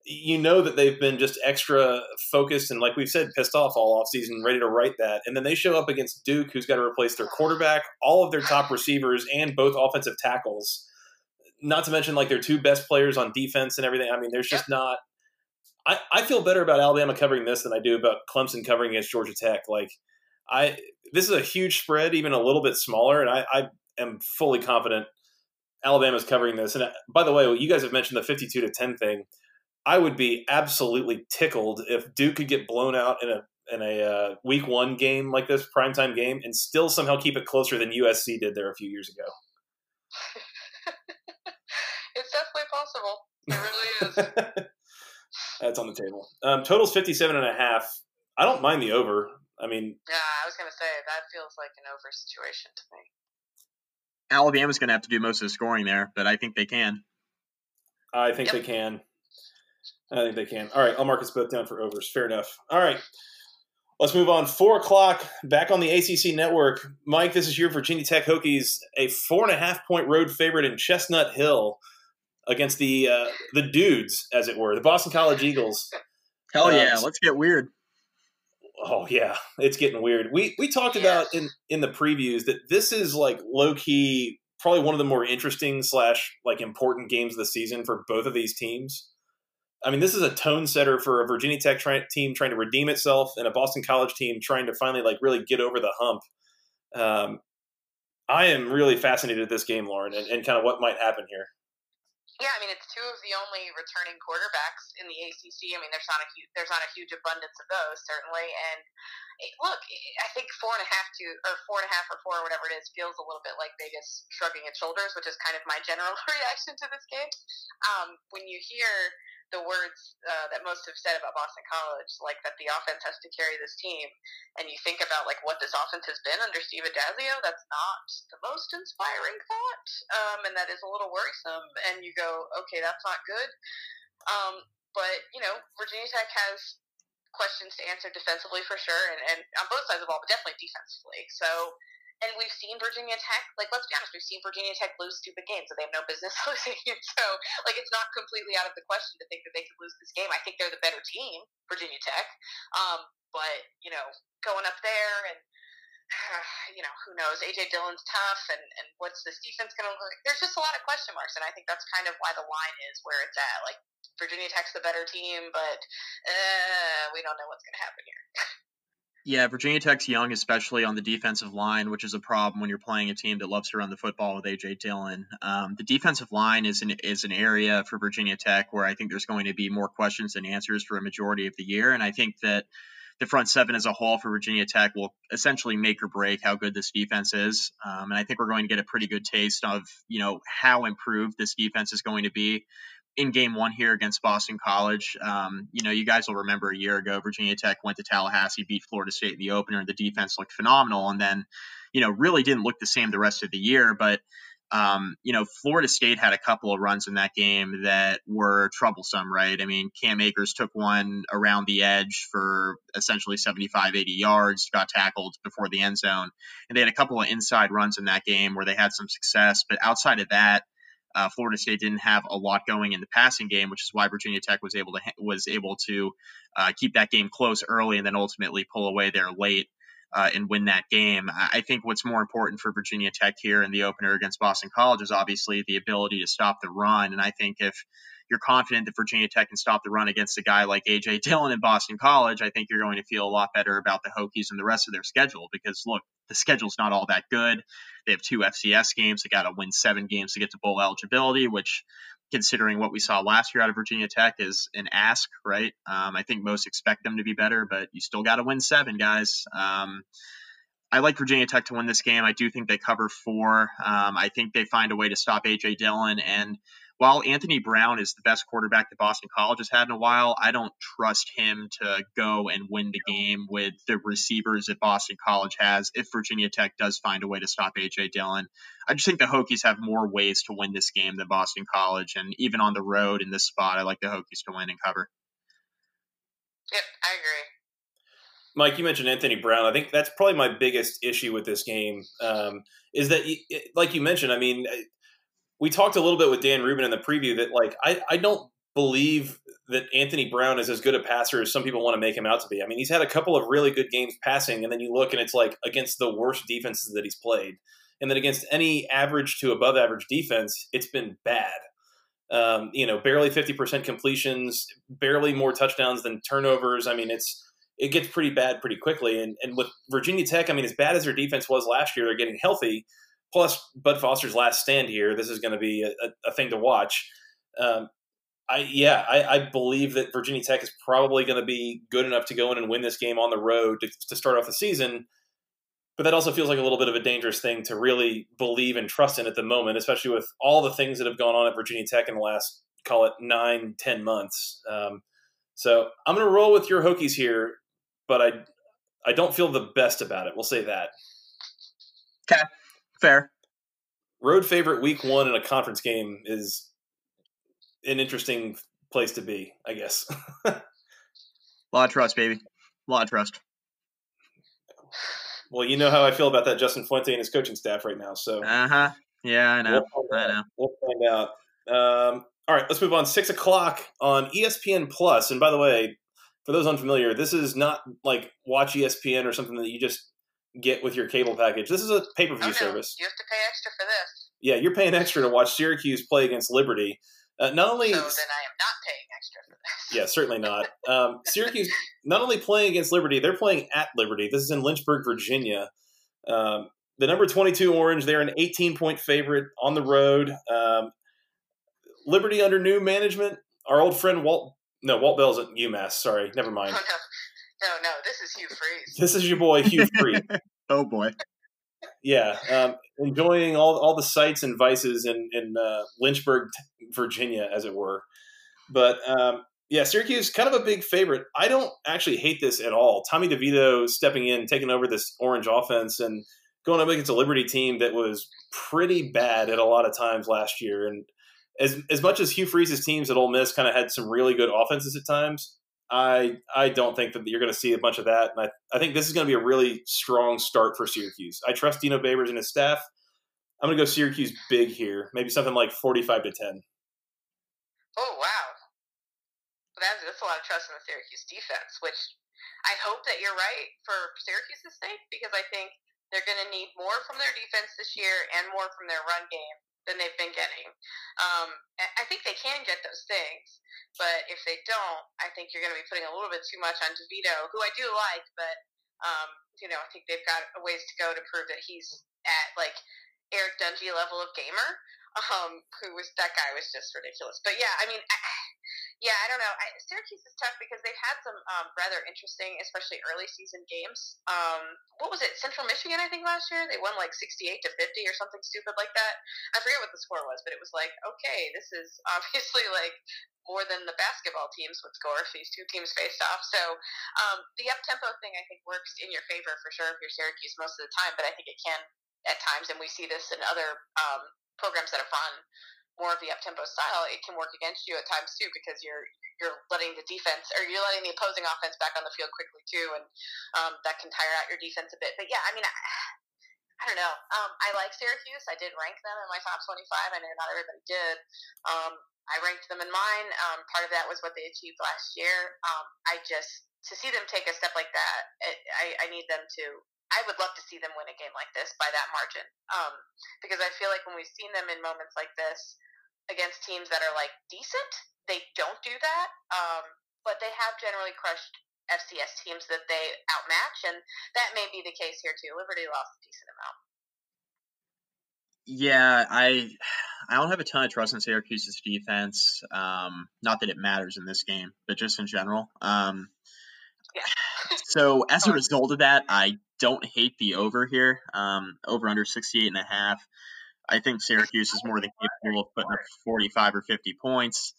you know that they've been just extra focused and like we've said pissed off all off season ready to write that. And then they show up against duke who's got to replace their quarterback. All of their top receivers and both offensive tackles. Not to mention like their two best players on defense and everything. I mean there's just not I, I feel better about alabama covering this than i do about clemson covering against georgia tech. Like i this is a huge spread even a little bit smaller and i, I am fully confident alabama's covering this. And uh, by the way you guys have mentioned the 52 to 10 thing I would be absolutely tickled if Duke could get blown out in a in a uh, week one game like this primetime game and still somehow keep it closer than USC did there a few years ago. it's definitely possible. It really is. That's on the table. Um, total's 57 and a half. I don't mind the over. I mean, yeah, I was going to say that feels like an over situation to me. Alabama's going to have to do most of the scoring there, but I think they can. I think yep. they can. I think they can. All right, I'll mark us both down for overs. Fair enough. All right. Let's move on. Four o'clock, back on the ACC network. Mike, this is your Virginia Tech Hokies, a four and a half point road favorite in Chestnut Hill against the uh, the dudes, as it were, the Boston College Eagles. Hell yeah, um, let's get weird. Oh yeah, it's getting weird. We we talked about in in the previews that this is like low key, probably one of the more interesting slash like important games of the season for both of these teams. I mean, this is a tone setter for a Virginia Tech try, team trying to redeem itself and a Boston College team trying to finally like really get over the hump. Um, I am really fascinated at this game, Lauren, and, and kind of what might happen here. Yeah, I mean it's two of the only returning quarterbacks in the ACC. I mean there's not a huge there's not a huge abundance of those certainly. And look, I think four and a half to or four and a half or four or whatever it is feels a little bit like Vegas shrugging its shoulders, which is kind of my general reaction to this game. Um, when you hear the words uh, that most have said about Boston College, like that the offense has to carry this team, and you think about like what this offense has been under Steve Addazio, that's not the most inspiring thought, um, and that is a little worrisome. And you go, okay, that's not good. Um, but you know, Virginia Tech has questions to answer defensively for sure, and, and on both sides of the ball, but definitely defensively. So and we've seen Virginia Tech, like, let's be honest, we've seen Virginia Tech lose stupid games that they have no business losing. so, like, it's not completely out of the question to think that they could lose this game. I think they're the better team, Virginia Tech. Um, but, you know, going up there and, you know, who knows? AJ Dillon's tough, and, and what's this defense going to look like? There's just a lot of question marks, and I think that's kind of why the line is where it's at. Like, Virginia Tech's the better team, but uh, we don't know what's going to happen here. Yeah, Virginia Tech's young, especially on the defensive line, which is a problem when you're playing a team that loves to run the football with AJ Dillon. Um, the defensive line is an is an area for Virginia Tech where I think there's going to be more questions than answers for a majority of the year, and I think that the front seven as a whole for Virginia Tech will essentially make or break how good this defense is. Um, and I think we're going to get a pretty good taste of you know how improved this defense is going to be in game one here against Boston College. Um, you know, you guys will remember a year ago, Virginia Tech went to Tallahassee, beat Florida State in the opener, and the defense looked phenomenal. And then, you know, really didn't look the same the rest of the year. But, um, you know, Florida State had a couple of runs in that game that were troublesome, right? I mean, Cam Akers took one around the edge for essentially 75, 80 yards, got tackled before the end zone. And they had a couple of inside runs in that game where they had some success. But outside of that, uh, Florida State didn't have a lot going in the passing game, which is why Virginia Tech was able to was able to uh, keep that game close early and then ultimately pull away there late uh, and win that game. I think what's more important for Virginia Tech here in the opener against Boston College is obviously the ability to stop the run. And I think if you're confident that Virginia Tech can stop the run against a guy like AJ Dillon in Boston College, I think you're going to feel a lot better about the Hokies and the rest of their schedule because look, the schedule's not all that good. They have two FCS games. They got to win seven games to get to bowl eligibility, which, considering what we saw last year out of Virginia Tech, is an ask, right? Um, I think most expect them to be better, but you still got to win seven, guys. Um, I like Virginia Tech to win this game. I do think they cover four. Um, I think they find a way to stop AJ Dillon and while Anthony Brown is the best quarterback that Boston College has had in a while, I don't trust him to go and win the game with the receivers that Boston College has if Virginia Tech does find a way to stop A.J. Dillon. I just think the Hokies have more ways to win this game than Boston College. And even on the road in this spot, I like the Hokies to win and cover. Yep, I agree. Mike, you mentioned Anthony Brown. I think that's probably my biggest issue with this game. Um, is that, like you mentioned, I mean, we talked a little bit with Dan Rubin in the preview that like I, I don't believe that Anthony Brown is as good a passer as some people want to make him out to be. I mean, he's had a couple of really good games passing, and then you look and it's like against the worst defenses that he's played, and then against any average to above average defense, it's been bad. Um, you know, barely fifty percent completions, barely more touchdowns than turnovers. I mean, it's it gets pretty bad pretty quickly. And and with Virginia Tech, I mean, as bad as their defense was last year, they're getting healthy plus Bud Foster's last stand here. This is going to be a, a, thing to watch. Um, I yeah, I, I, believe that Virginia Tech is probably going to be good enough to go in and win this game on the road to, to start off the season. But that also feels like a little bit of a dangerous thing to really believe and trust in at the moment, especially with all the things that have gone on at Virginia Tech in the last call it nine, ten months. Um, so I'm going to roll with your Hokies here, but I I don't feel the best about it. We'll say that. Okay. Fair. Road favorite week one in a conference game is an interesting place to be, I guess. a lot of trust, baby. A lot of trust. Well, you know how I feel about that Justin Fuente and his coaching staff right now. So. Uh huh. Yeah, I know. We'll I know. We'll find out. Um, all right, let's move on. Six o'clock on ESPN Plus. And by the way, for those unfamiliar, this is not like watch ESPN or something that you just get with your cable package. This is a pay per view oh, no. service. You have to pay extra for this. Yeah, you're paying extra to watch Syracuse play against Liberty. Uh, not only so then I am not paying extra for this. yeah, certainly not. Um, Syracuse not only playing against Liberty, they're playing at Liberty. This is in Lynchburg, Virginia. Um, the number 22 Orange, they're an 18 point favorite on the road. Um, Liberty under new management. Our old friend Walt, no, Walt Bell's at UMass. Sorry, never mind. Oh, no. No, no, this is Hugh Freeze. This is your boy Hugh Freeze. oh boy. Yeah, um, enjoying all all the sights and vices in in uh, Lynchburg, Virginia, as it were. But um, yeah, Syracuse kind of a big favorite. I don't actually hate this at all. Tommy DeVito stepping in, taking over this orange offense, and going up against a Liberty team that was pretty bad at a lot of times last year. And as as much as Hugh Freeze's teams at Ole Miss kind of had some really good offenses at times, I I don't think that you're going to see a bunch of that. And I, I think this is going to be a really strong start for Syracuse. I trust Dino Babers and his staff. I'm going to go Syracuse big here, maybe something like 45 to 10. Oh wow, that's, that's a lot of trust in the Syracuse defense, which I hope that you're right for Syracuse's sake because I think they're going to need more from their defense this year and more from their run game than they've been getting. Um, I think they can get those things, but if they don't, I think you're going to be putting a little bit too much on DeVito, who I do like, but um, you know, I think they've got a ways to go to prove that he's at like Eric Dungey level of gamer. Um, who was that guy was just ridiculous. But yeah, I mean, I, yeah, I don't know. I, Syracuse is tough because they've had some um, rather interesting, especially early season games. Um, what was it? Central Michigan, I think last year they won like sixty-eight to fifty or something stupid like that. I forget what the score was, but it was like, okay, this is obviously like more than the basketball teams would score if these two teams faced off. So um, the up tempo thing, I think, works in your favor for sure if you're Syracuse most of the time, but I think it can at times, and we see this in other um, programs that have run more of the up tempo style, it can work against you at times too because you're you're letting the defense or you're letting the opposing offense back on the field quickly too, and um, that can tire out your defense a bit. But yeah, I mean. I, I don't know. Um, I like Syracuse. I did rank them in my top 25. I know not everybody did. Um, I ranked them in mine. Um, part of that was what they achieved last year. Um, I just to see them take a step like that, it, I, I need them to I would love to see them win a game like this by that margin. Um, because I feel like when we've seen them in moments like this against teams that are like decent, they don't do that. Um, but they have generally crushed FCS teams that they outmatch, and that may be the case here too. Liberty lost a decent amount. Yeah, I I don't have a ton of trust in Syracuse's defense. Um, not that it matters in this game, but just in general. Um, yeah. so as a result of that, I don't hate the over here. Um, over under 68 and a half. I think Syracuse is more than capable of putting up 45 or 50 points.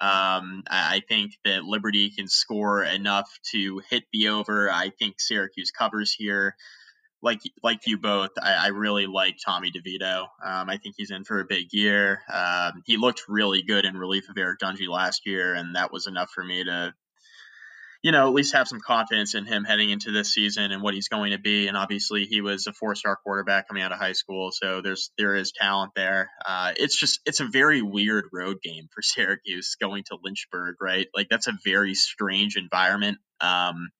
Um, I think that Liberty can score enough to hit the over. I think Syracuse covers here. Like like you both, I, I really like Tommy DeVito. Um, I think he's in for a big year. Um, he looked really good in relief of Eric Dungey last year, and that was enough for me to you know, at least have some confidence in him heading into this season and what he's going to be. And obviously, he was a four-star quarterback coming out of high school, so there's there is talent there. Uh, it's just it's a very weird road game for Syracuse going to Lynchburg, right? Like that's a very strange environment. Um,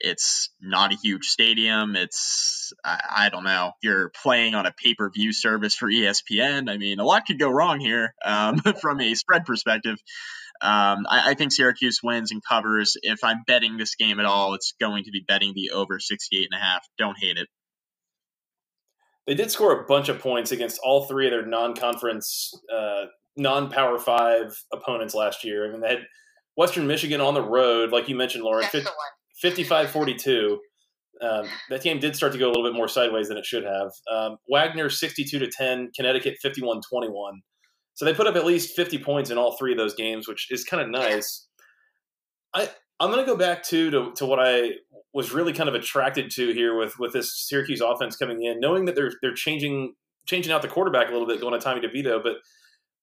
it's not a huge stadium. It's I, I, don't know. You're playing on a pay-per-view service for ESPN. I mean, a lot could go wrong here um, from a spread perspective. Um, I, I, think Syracuse wins and covers. If I'm betting this game at all, it's going to be betting the over 68 and a half. Don't hate it. They did score a bunch of points against all three of their non-conference, uh, non-power five opponents last year. I mean, they had Western Michigan on the road, like you mentioned, Lauren, 55-42. Um, that game did start to go a little bit more sideways than it should have. Um, Wagner 62 to 10, Connecticut 51 21. So they put up at least 50 points in all three of those games, which is kind of nice. I I'm going to go back to, to to what I was really kind of attracted to here with with this Syracuse offense coming in, knowing that they're they're changing changing out the quarterback a little bit, going to Tommy DeVito, but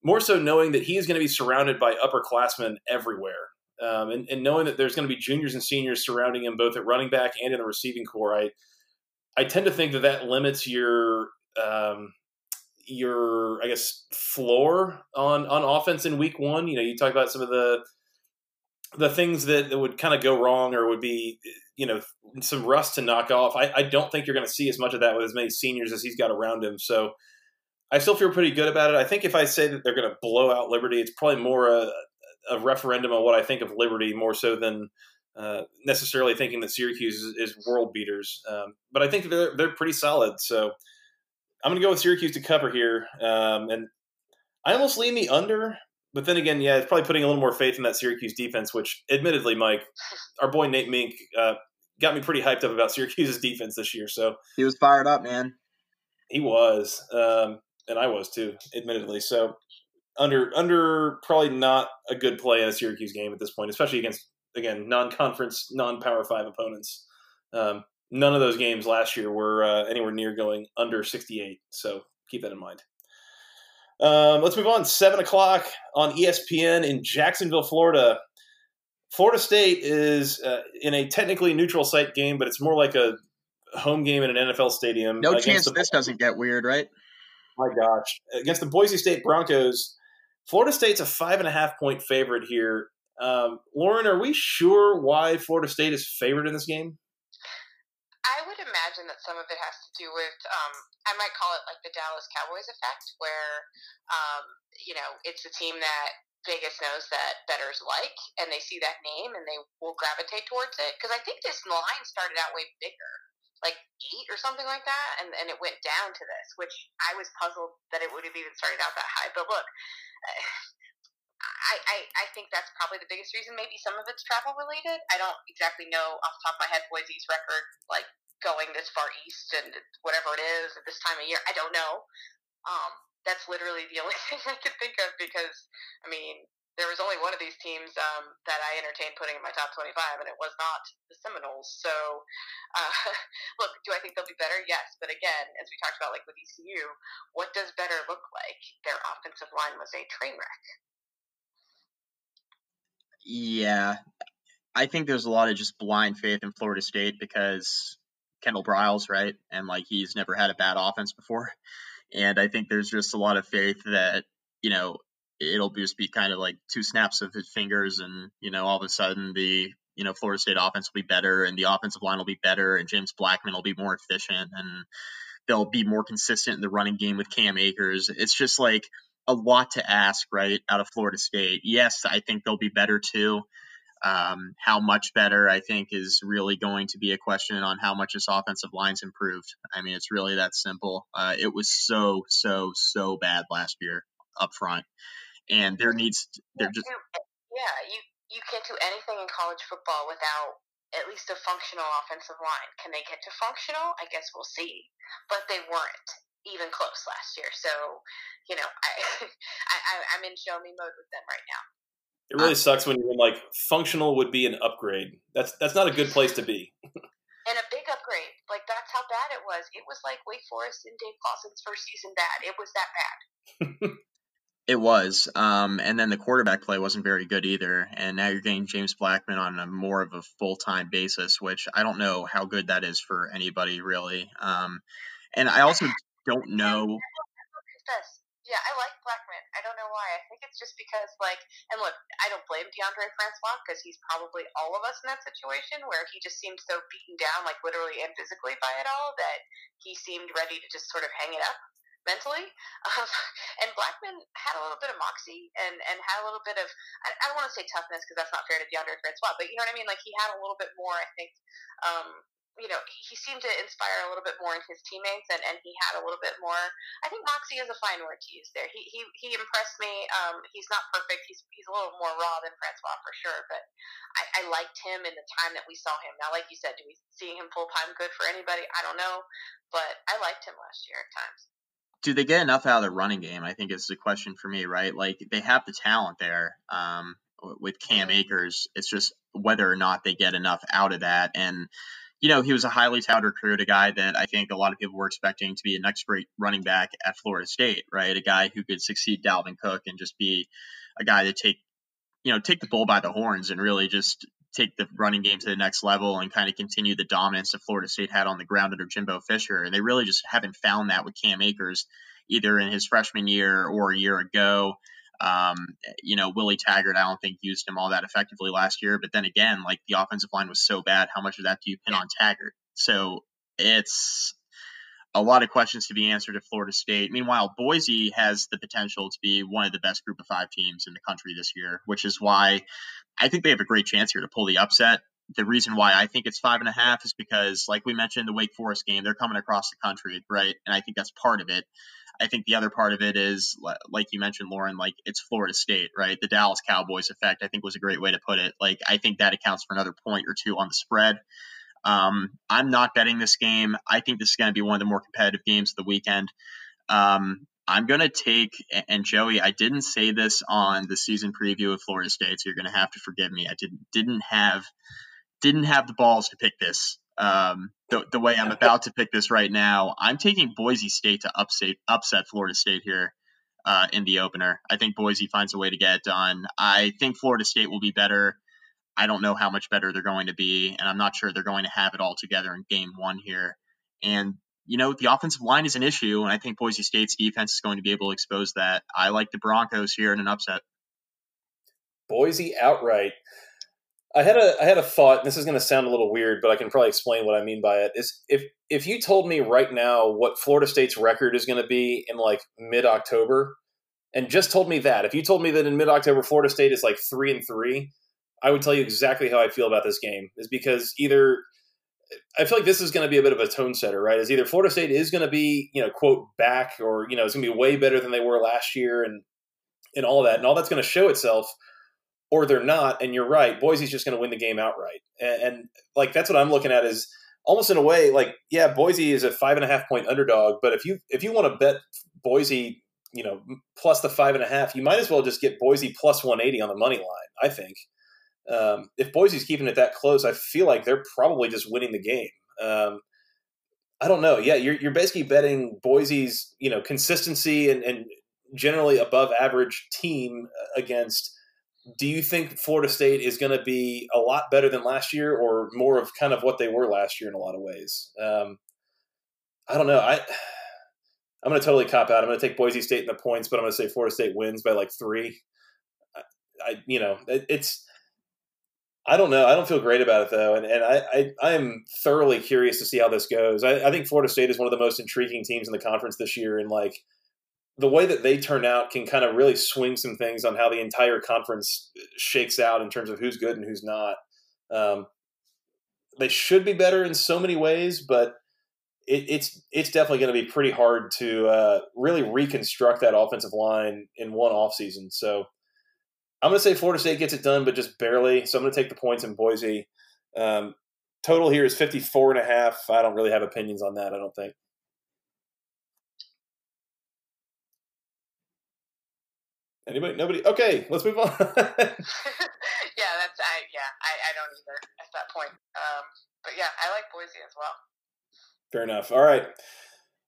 more so knowing that he is going to be surrounded by upperclassmen everywhere. Um, and, and, knowing that there's going to be juniors and seniors surrounding him both at running back and in the receiving corps, I I tend to think that that limits your um, your I guess floor on on offense in week one. You know, you talk about some of the the things that, that would kind of go wrong or would be you know some rust to knock off. I, I don't think you're going to see as much of that with as many seniors as he's got around him. So I still feel pretty good about it. I think if I say that they're going to blow out Liberty, it's probably more a, a referendum on what I think of Liberty more so than uh, necessarily thinking that Syracuse is, is world beaters. Um, but I think they're they're pretty solid. So I'm going to go with Syracuse to cover here, um, and I almost lean the under. But then again, yeah, it's probably putting a little more faith in that Syracuse defense, which, admittedly, Mike, our boy Nate Mink uh, got me pretty hyped up about Syracuse's defense this year. So he was fired up, man. He was, um, and I was too, admittedly. So under under probably not a good play in a Syracuse game at this point, especially against again non-conference, non-power five opponents. Um, none of those games last year were uh, anywhere near going under 68. So keep that in mind. Um, let's move on. Seven o'clock on ESPN in Jacksonville, Florida. Florida State is uh, in a technically neutral site game, but it's more like a home game in an NFL stadium. No chance the, this doesn't get weird, right? My gosh, against the Boise State Broncos, Florida State's a five and a half point favorite here. Um, Lauren, are we sure why Florida State is favored in this game? Would imagine that some of it has to do with, um, I might call it like the Dallas Cowboys effect, where, um, you know, it's a team that Vegas knows that betters like, and they see that name and they will gravitate towards it. Because I think this line started out way bigger, like eight or something like that, and, and it went down to this, which I was puzzled that it would have even started out that high. But look, I, I, I think that's probably the biggest reason. Maybe some of it's travel related. I don't exactly know off the top of my head Boise's record, like going this far east and whatever it is at this time of year. I don't know. Um, that's literally the only thing I can think of because, I mean, there was only one of these teams um, that I entertained putting in my top 25, and it was not the Seminoles. So, uh, look, do I think they'll be better? Yes. But again, as we talked about, like with ECU, what does better look like? Their offensive line was a train wreck. Yeah, I think there's a lot of just blind faith in Florida State because Kendall Briles, right? And like he's never had a bad offense before. And I think there's just a lot of faith that, you know, it'll just be kind of like two snaps of his fingers and, you know, all of a sudden the, you know, Florida State offense will be better and the offensive line will be better and James Blackman will be more efficient and they'll be more consistent in the running game with Cam Akers. It's just like a lot to ask, right, out of Florida State. Yes, I think they'll be better too. Um, how much better, I think, is really going to be a question on how much this offensive line's improved. I mean, it's really that simple. Uh, it was so, so, so bad last year up front, and there needs there just yeah, you you can't do anything in college football without at least a functional offensive line. Can they get to functional? I guess we'll see, but they weren't even close last year. So, you know, I, I I'm in show me mode with them right now. It really sucks when you're like functional would be an upgrade. That's that's not a good place to be. and a big upgrade. Like that's how bad it was. It was like Wake Forest in Dave Clawson's first season bad. It was that bad. it was. Um, and then the quarterback play wasn't very good either. And now you're getting James Blackman on a more of a full time basis, which I don't know how good that is for anybody really. Um, and I also don't know. Yeah, I like Blackman. I don't know why. I think it's just because, like, and look, I don't blame Deondre Francois because he's probably all of us in that situation where he just seemed so beaten down, like literally and physically by it all, that he seemed ready to just sort of hang it up mentally. Um, and Blackman had a little bit of moxie and, and had a little bit of, I, I don't want to say toughness because that's not fair to Deondre Francois, but you know what I mean? Like he had a little bit more, I think, um, you know, he seemed to inspire a little bit more in his teammates, and, and he had a little bit more. I think Moxie is a fine word to use there. He he, he impressed me. Um, he's not perfect. He's he's a little more raw than Francois for sure, but I, I liked him in the time that we saw him. Now, like you said, do we see him full time good for anybody? I don't know, but I liked him last year at times. Do they get enough out of the running game? I think is the question for me, right? Like they have the talent there. Um, with Cam mm-hmm. Akers, it's just whether or not they get enough out of that and you know, he was a highly touted recruit, a guy that I think a lot of people were expecting to be a next great running back at Florida State, right? A guy who could succeed Dalvin Cook and just be a guy to take, you know, take the bull by the horns and really just take the running game to the next level and kind of continue the dominance that Florida State had on the ground under Jimbo Fisher. And they really just haven't found that with Cam Akers, either in his freshman year or a year ago. Um, you know, Willie Taggart, I don't think used him all that effectively last year. But then again, like the offensive line was so bad, how much of that do you pin on Taggart? So it's a lot of questions to be answered at Florida State. Meanwhile, Boise has the potential to be one of the best group of five teams in the country this year, which is why I think they have a great chance here to pull the upset. The reason why I think it's five and a half is because, like we mentioned, the Wake Forest game, they're coming across the country, right? And I think that's part of it. I think the other part of it is, like you mentioned, Lauren, like it's Florida State, right? The Dallas Cowboys effect, I think, was a great way to put it. Like, I think that accounts for another point or two on the spread. Um, I'm not betting this game. I think this is going to be one of the more competitive games of the weekend. Um, I'm going to take, and Joey, I didn't say this on the season preview of Florida State, so you're going to have to forgive me. I didn't didn't have didn't have the balls to pick this um, the, the way I'm about to pick this right now. I'm taking Boise State to upset upset Florida State here uh, in the opener. I think Boise finds a way to get it done. I think Florida State will be better. I don't know how much better they're going to be, and I'm not sure they're going to have it all together in game one here. And, you know, the offensive line is an issue, and I think Boise State's defense is going to be able to expose that. I like the Broncos here in an upset. Boise outright. I had a I had a thought. This is going to sound a little weird, but I can probably explain what I mean by it. Is if if you told me right now what Florida State's record is going to be in like mid October, and just told me that, if you told me that in mid October Florida State is like three and three, I would tell you exactly how I feel about this game. Is because either I feel like this is going to be a bit of a tone setter, right? Is either Florida State is going to be you know quote back, or you know it's going to be way better than they were last year, and and all that, and all that's going to show itself or they're not. And you're right, Boise's just going to win the game outright. And, and, like that's what I'm looking at is almost in a way like yeah, Boise is a five and a half point underdog, but if you if you want to bet Boise, you know, plus the five and a half, you might as well just get Boise plus 180 on the money line. I think. Um, if Boise's keeping it that close, I feel like they're probably just winning the game. Um, I don't know. Yeah, you're, you're basically betting Boise's, you know, consistency and, and generally above average team against do you think Florida State is going to be a lot better than last year, or more of kind of what they were last year in a lot of ways? Um, I don't know. I I'm going to totally cop out. I'm going to take Boise State in the points, but I'm going to say Florida State wins by like three. I, I you know, it, it's. I don't know. I don't feel great about it though, and and I I, I am thoroughly curious to see how this goes. I, I think Florida State is one of the most intriguing teams in the conference this year, and like the way that they turn out can kind of really swing some things on how the entire conference shakes out in terms of who's good and who's not. Um, they should be better in so many ways, but it, it's it's definitely going to be pretty hard to uh, really reconstruct that offensive line in one offseason. So I'm going to say Florida State gets it done, but just barely. So I'm going to take the points in Boise. Um, total here is 54 and a half. I don't really have opinions on that. I don't think. Anybody? Nobody? Okay, let's move on. yeah, that's I. Yeah, I, I don't either at that point. Um, but yeah, I like Boise as well. Fair enough. All right,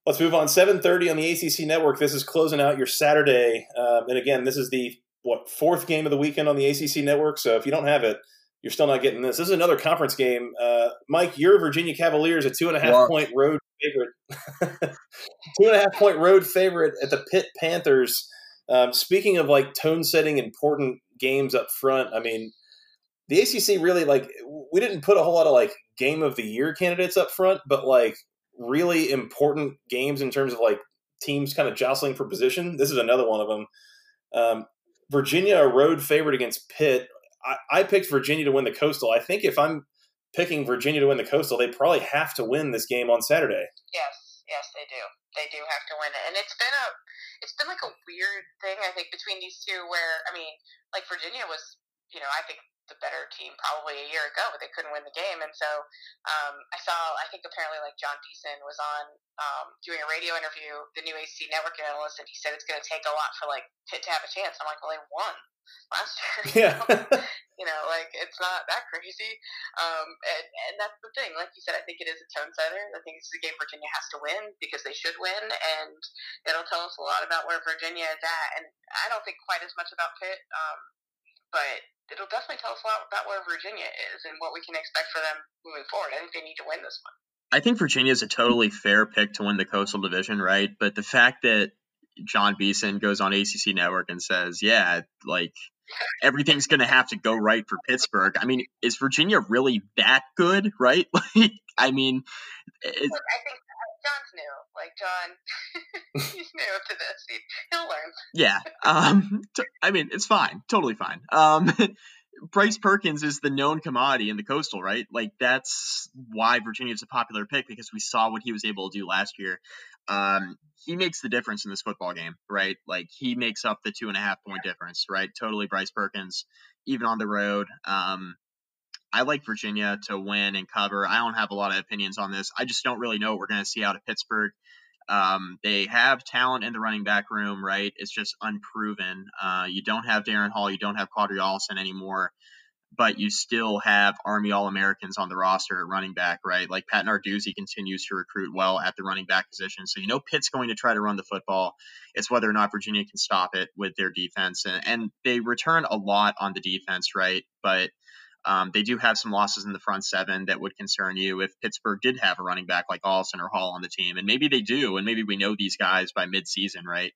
let's move on. Seven thirty on the ACC network. This is closing out your Saturday, um, and again, this is the what fourth game of the weekend on the ACC network. So if you don't have it, you're still not getting this. This is another conference game. Uh, Mike, your Virginia Cavaliers, a two and a half point road favorite, two and a half point road favorite at the Pitt Panthers. Um, speaking of like tone setting important games up front, I mean, the ACC really like we didn't put a whole lot of like game of the year candidates up front, but like really important games in terms of like teams kind of jostling for position. This is another one of them. Um, Virginia, a road favorite against Pitt. I, I picked Virginia to win the Coastal. I think if I'm picking Virginia to win the Coastal, they probably have to win this game on Saturday. Yes, yes, they do. They do have to win it, and it's been a it's been like a weird thing I think between these two where I mean like Virginia was you know I think the better team probably a year ago but they couldn't win the game and so um, I saw I think apparently like Jon Beason was on um, doing a radio interview the new AC network analyst and he said it's going to take a lot for like Pitt to have a chance. I'm like well they won last year. Yeah. you know, like it's not that crazy. Um, and, and that's the thing. Like you said, I think it is a tone setter. I think it's a game Virginia has to win because they should win, and it'll tell us a lot about where Virginia is at. And I don't think quite as much about Pitt, um, but it'll definitely tell us a lot about where Virginia is and what we can expect for them moving forward. I think they need to win this one. I think Virginia is a totally fair pick to win the Coastal Division, right? But the fact that Jon Beason goes on ACC Network and says, "Yeah, like everything's going to have to go right for Pittsburgh." I mean, is Virginia really that good? Right? Like, I mean, Look, I think Jon's new. Like Jon, he's new to this. He, he'll learn. Yeah. Um. T- I mean, it's fine. Totally fine. Um. Bryce Perkins is the known commodity in the coastal, right? Like that's why Virginia is a popular pick because we saw what he was able to do last year. Um, he makes the difference in this football game, right? Like he makes up the two and a half point difference, right? Totally Bryce Perkins, even on the road. Um, I like Virginia to win and cover. I don't have a lot of opinions on this. I just don't really know what we're going to see out of Pittsburgh. Um, they have talent in the running back room, right? It's just unproven. Uh, you don't have Darren Hall, you don't have Qadree Ollison anymore, but you still have Army All Americans on the roster at running back, right? Like Pat Narduzzi continues to recruit well at the running back position. So you know Pitt's going to try to run the football. It's whether or not Virginia can stop it with their defense. And, and they return a lot on the defense, right? But um, they do have some losses in the front seven that would concern you if Pittsburgh did have a running back like Ollison or Hall on the team, and maybe they do, and maybe we know these guys by midseason, right?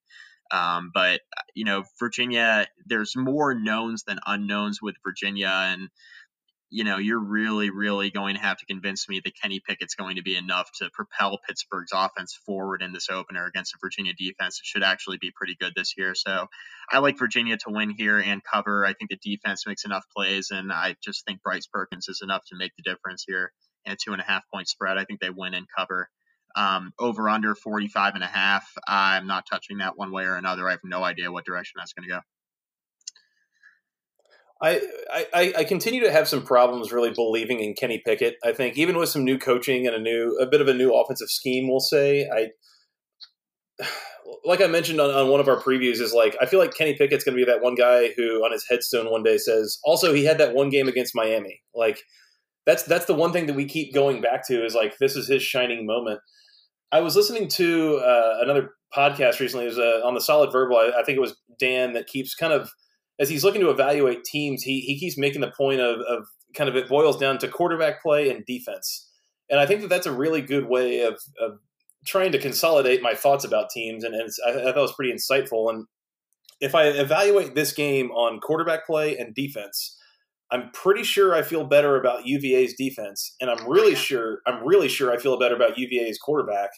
Um, but you know, Virginia, there's more knowns than unknowns with Virginia, and you know, you're really, really going to have to convince me that Kenny Pickett's going to be enough to propel Pittsburgh's offense forward in this opener against a Virginia defense that should actually be pretty good this year. So I like Virginia to win here and cover. I think the defense makes enough plays, and I just think Bryce Perkins is enough to make the difference here And a two and a half point spread. I think they win and cover. Um, over under 45 and a half. I'm not touching that one way or another. I have no idea what direction that's going to go. I, I, I continue to have some problems really believing in Kenny Pickett. I think even with some new coaching and a new a bit of a new offensive scheme, we'll say I like I mentioned on, on one of our previews is like I feel like Kenny Pickett's going to be that one guy who on his headstone one day says also he had that one game against Miami. Like that's that's the one thing that we keep going back to is like this is his shining moment. I was listening to uh, another podcast recently. It was uh, on the Solid Verbal. I, I think it was Dan that keeps kind of as he's looking to evaluate teams, he he keeps making the point of, of kind of it boils down to quarterback play and defense, and I think that that's a really good way of, of trying to consolidate my thoughts about teams, and, and I, I thought it was pretty insightful. And if I evaluate this game on quarterback play and defense, I'm pretty sure I feel better about UVA's defense, and I'm really sure I'm really sure I feel better about UVA's quarterback.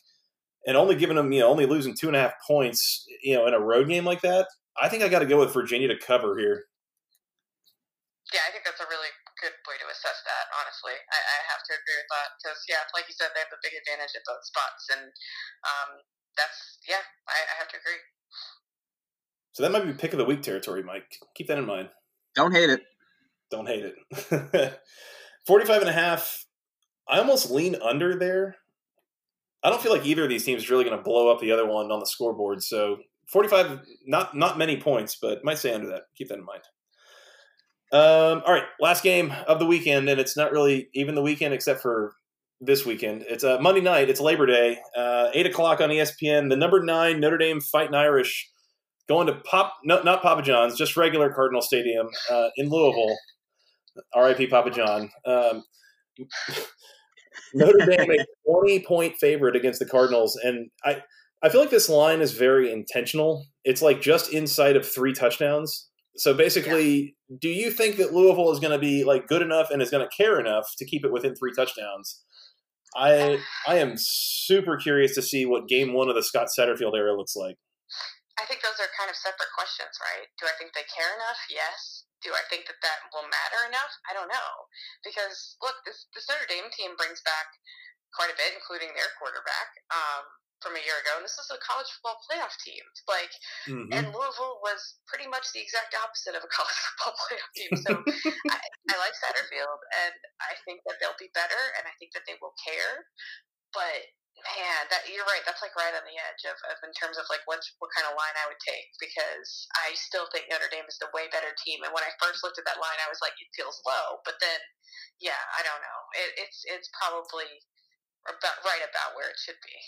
And only giving them, you know, only losing two and a half points, you know, in a road game like that, I think I got to go with Virginia to cover here. Yeah, I think that's a really good way to assess that. Honestly, I, I have to agree with that because, yeah, like you said, they have the big advantage at both spots, and um, that's yeah, I, I have to agree. So that might be pick of the week territory, Mike. Keep that in mind. Don't hate it. Don't hate it. 45 and a half. I almost lean under there. I don't feel like either of these teams is really going to blow up the other one on the scoreboard. So 45, not not many points, but might stay under that. Keep that in mind. Um, all right, last game of the weekend, and it's not really even the weekend except for this weekend. It's a uh, Monday night. It's Labor Day, uh, eight o'clock on ESPN. The number nine Notre Dame Fighting Irish going to Pop, no, not Papa John's, just regular Cardinal Stadium uh, in Louisville. R.I.P. Papa John. Um, Notre Dame a twenty point favorite against the Cardinals, and I I feel like this line is very intentional. It's like just inside of three touchdowns. So basically, yeah. do you think that Louisville is going to be like good enough and is going to care enough to keep it within three touchdowns? I I am super curious to see what game one of the Scott Satterfield era looks like. I think those are kind of separate questions, right? Do I think they care enough? Yes. Do I think that that will matter enough? I don't know. Because look, this this Notre Dame team brings back quite a bit, including their quarterback. Um, from a year ago, and this is a college football playoff team. Like, mm-hmm. and Louisville was pretty much the exact opposite of a college football playoff team. So I, I like Satterfield, and I think that they'll be better, and I think that they will care. But man, that you're right. That's like right on the edge of, of in terms of like what what kind of line I would take because I still think Notre Dame is the way better team. And when I first looked at that line, I was like, it feels low. But then, yeah, I don't know. It, it's it's probably about right about where it should be.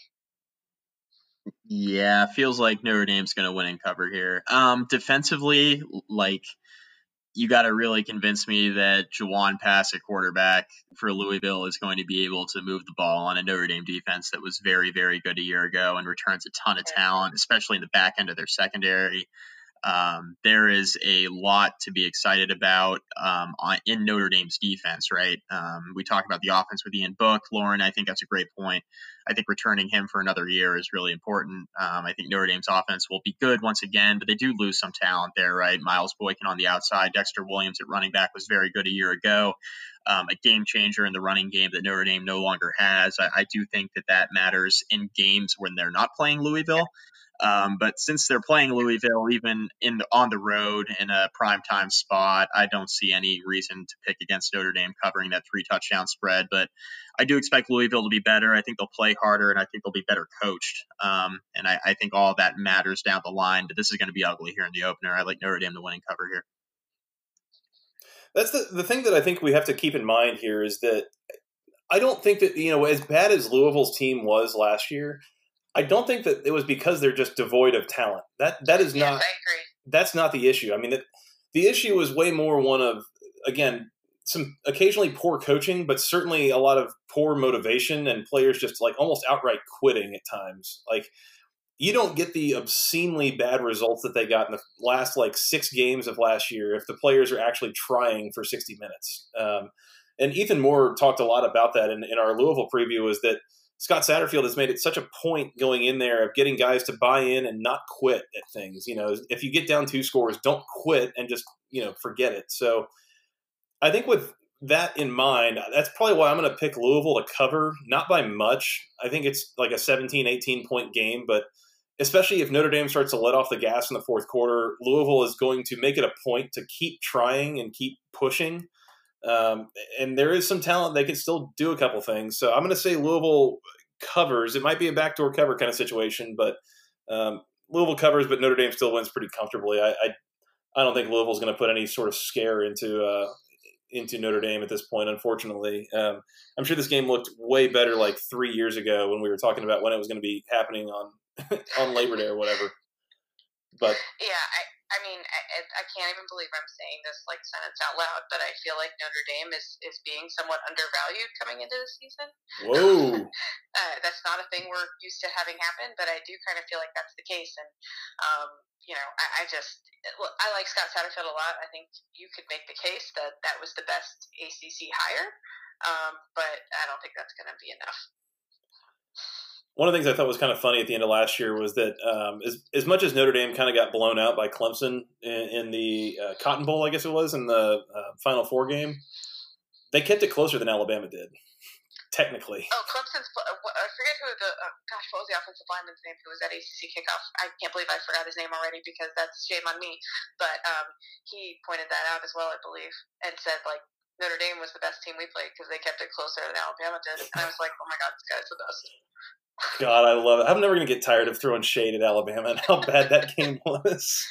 Yeah, feels like Notre Dame's going to win and cover here. Um, defensively, like you got to really convince me that Jawon Pass a quarterback for Louisville is going to be able to move the ball on a Notre Dame defense that was very, very good a year ago and returns a ton of talent, especially in the back end of their secondary. Um, there is a lot to be excited about um, on, in Notre Dame's defense, right? Um, we talk about the offense with Ian Book. Lauren, I think that's a great point. I think returning him for another year is really important. Um, I think Notre Dame's offense will be good once again, but they do lose some talent there, right? Miles Boykin on the outside, Dexter Williams at running back was very good a year ago. Um, a game changer in the running game that Notre Dame no longer has. I, I do think that that matters in games when they're not playing Louisville. Um, but since they're playing Louisville, even in the, on the road in a primetime spot, I don't see any reason to pick against Notre Dame covering that three touchdown spread. But I do expect Louisville to be better. I think they'll play harder, and I think they'll be better coached. Um, and I, I, think all that matters down the line. But this is going to be ugly here in the opener. I like Notre Dame to win and cover here. That's the the thing that I think we have to keep in mind here is that I don't think that you know as bad as Louisville's team was last year. I don't think that it was because they're just devoid of talent. That that is yes, not. That's not the issue. I mean, the, the issue is way more one of again some occasionally poor coaching, but certainly a lot of poor motivation and players just like almost outright quitting at times. Like you don't get the obscenely bad results that they got in the last like six games of last year if the players are actually trying for 60 minutes. Um, and Ethan Moore talked a lot about that in, in our Louisville preview is that Scott Satterfield has made it such a point going in there of getting guys to buy in and not quit at things. You know, if you get down two scores, don't quit and just, you know, forget it. So I think with that in mind, that's probably why I'm going to pick Louisville to cover, not by much. I think it's like a 17, 18 point game, but especially if Notre Dame starts to let off the gas in the fourth quarter, Louisville is going to make it a point to keep trying and keep pushing. Um, and there is some talent; they can still do a couple things. So I'm going to say Louisville covers. It might be a backdoor cover kind of situation, but um, Louisville covers, but Notre Dame still wins pretty comfortably. I I, I don't think Louisville's going to put any sort of scare into uh, into Notre Dame at this point. Unfortunately, um, I'm sure this game looked way better like three years ago when we were talking about when it was going to be happening on on Labor Day or whatever. But yeah, I, I mean, I, I can't even believe I'm saying this like sentence out loud, but I feel like Notre Dame is, is being somewhat undervalued coming into the season. Whoa. uh, that's not a thing we're used to having happen, but I do kind of feel like that's the case. And, um, you know, I, I just, I like Scott Satterfield a lot. I think you could make the case that that was the best ACC hire, um, but I don't think that's going to be enough one of the things I thought was kind of funny at the end of last year was that um, as, as much as Notre Dame kind of got blown out by Clemson in, in the uh, Cotton Bowl, I guess it was, in the uh, Final Four game, they kept it closer than Alabama did, technically. Oh, Clemson's, uh, I forget who the, uh, gosh, what was the offensive lineman's name who was at ACC kickoff? I can't believe I forgot his name already because that's shame on me. But um, he pointed that out as well, I believe, and said, like, Notre Dame was the best team we played because they kept it closer than Alabama did. And I was like, oh my God, this guy's the best. God, I love it. I'm never going to get tired of throwing shade at Alabama and how bad that game was.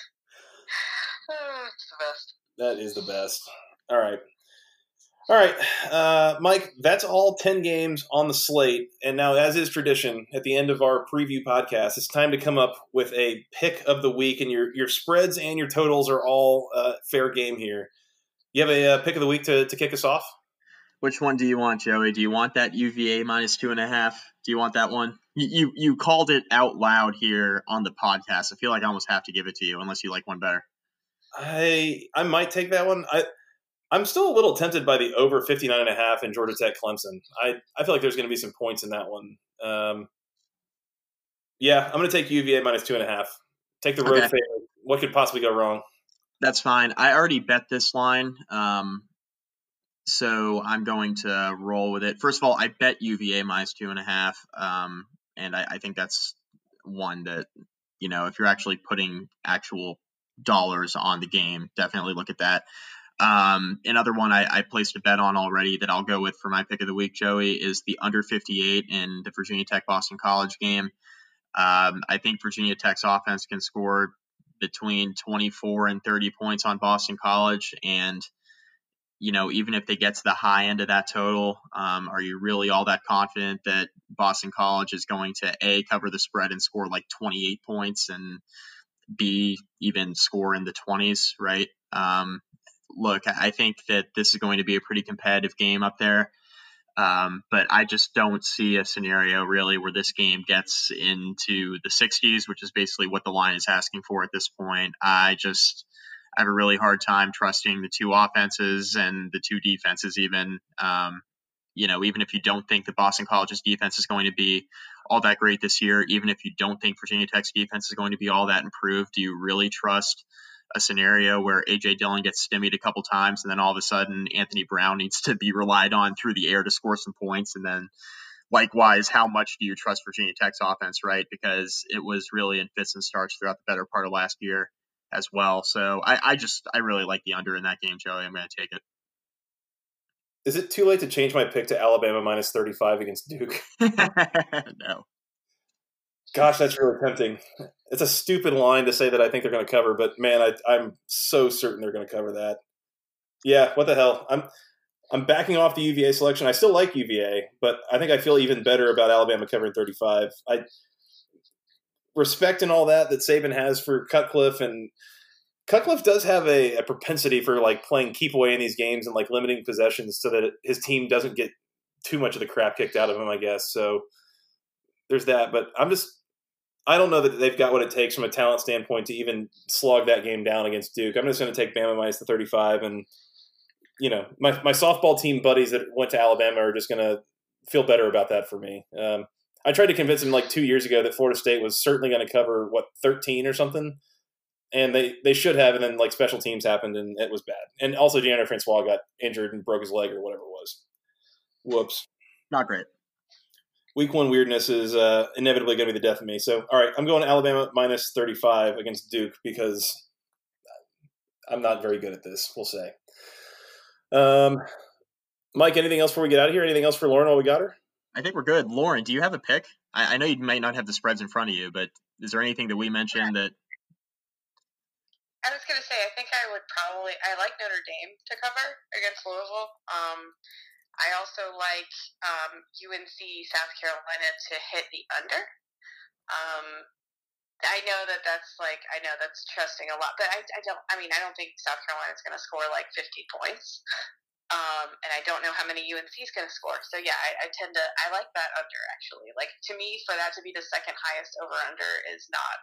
it's the best. That is the best. All right. All right, uh, Mike, that's all 10 games on the slate. And now, as is tradition, at the end of our preview podcast, it's time to come up with a pick of the week. And your, your spreads and your totals are all uh, fair game here. You have a uh, pick of the week to, to kick us off? Which one do you want, Joey? Do you want that UVA minus two and a half? Do you want that one? You, you you called it out loud here on the podcast. I feel like I almost have to give it to you unless you like one better. I I might take that one. I I'm still a little tempted by the over 59 and a half in Georgia Tech Clemson. I I feel like there's going to be some points in that one. Um, yeah, I'm going to take UVA minus two and a half. Take the road okay. favorite. What could possibly go wrong? That's fine. I already bet this line. Um, so I'm going to roll with it. First of all, I bet UVA minus two and a half, um, and I, I, think that's one that you know if you're actually putting actual dollars on the game, definitely look at that. Um, another one I, I, placed a bet on already that I'll go with for my pick of the week, Joey, is the under 58 in the Virginia Tech Boston College game. Um, I think Virginia Tech's offense can score between 24 and 30 points on Boston College, and you know, even if they get to the high end of that total, um, are you really all that confident that Boston College is going to A, cover the spread and score like 28 points and B, even score in the 20s, right? Um, look, I think that this is going to be a pretty competitive game up there. Um, but I just don't see a scenario really where this game gets into the 60s, which is basically what the line is asking for at this point. I just I have a really hard time trusting the two offenses and the two defenses, even. Um, you know, even if you don't think that Boston College's defense is going to be all that great this year, even if you don't think Virginia Tech's defense is going to be all that improved, do you really trust a scenario where AJ Dillon gets stimmied a couple times and then all of a sudden Anthony Brown needs to be relied on through the air to score some points and then likewise how much do you trust Virginia Tech's offense right because it was really in fits and starts throughout the better part of last year as well so I, I just I really like the under in that game Joey I'm going to take it is it too late to change my pick to Alabama minus 35 against Duke? no. Gosh, that's really tempting. It's a stupid line to say that I think they're going to cover, but man, I, I'm so certain they're going to cover that. Yeah, what the hell? I'm I'm backing off the UVA selection. I still like UVA, but I think I feel even better about Alabama covering 35. I respect and all that that Saban has for Cutcliffe and Cutcliffe does have a, a, propensity for like playing keep away in these games and like limiting possessions so that his team doesn't get too much of the crap kicked out of him, I guess. So there's that. But I'm just, I don't know that they've got what it takes from a talent standpoint to even slog that game down against Duke. I'm just going to take Bama minus the 35. And, you know, my, my softball team buddies that went to Alabama are just going to feel better about that for me. Um, I tried to convince them like two years ago that Florida State was certainly going to cover, what, 13 or something and they they should have, and then like special teams happened, and it was bad. And also, Deondre Francois got injured and broke his leg or whatever it was. Whoops. Not great. Week one weirdness is uh, inevitably going to be the death of me. So, all right, I'm going to Alabama minus 35 against Duke because I'm not very good at this. We'll say. Um, Mike, anything else before we get out of here? Anything else for Lauren while we got her? I think we're good. Lauren, do you have a pick? I, I know you might not have the spreads in front of you, but is there anything that we mentioned that I was gonna say I think I would probably I like Notre Dame to cover against Louisville. Um, I also like um, UNC South Carolina to hit the under. Um, I know that that's like I know that's trusting a lot, but I, I don't. I mean, I don't think South Carolina is going to score like 50 points, um, and I don't know how many UNC is going to score. So yeah, I, I tend to I like that under actually. Like to me, for that to be the second highest over under is not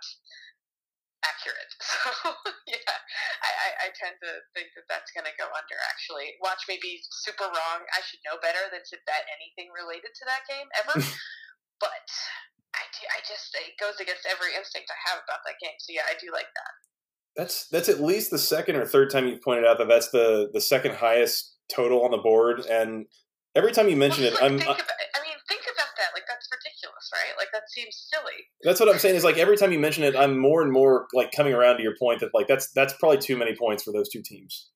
accurate. So yeah, I, I, I, tend to think that that's going to go under. Actually, watch me be super wrong. I should know better than to bet anything related to that game ever. but I, do, I just it goes against every instinct I have about that game. So yeah, I do like that. That's that's at least the second or third time you've pointed out that that's the the second highest total on the board, and every time you mention well, it, like, I'm. About, I mean, that's ridiculous, right? Like that seems silly. That's what I'm saying. Is like every time you mention it, I'm more and more like coming around to your point that like that's that's probably too many points for those two teams.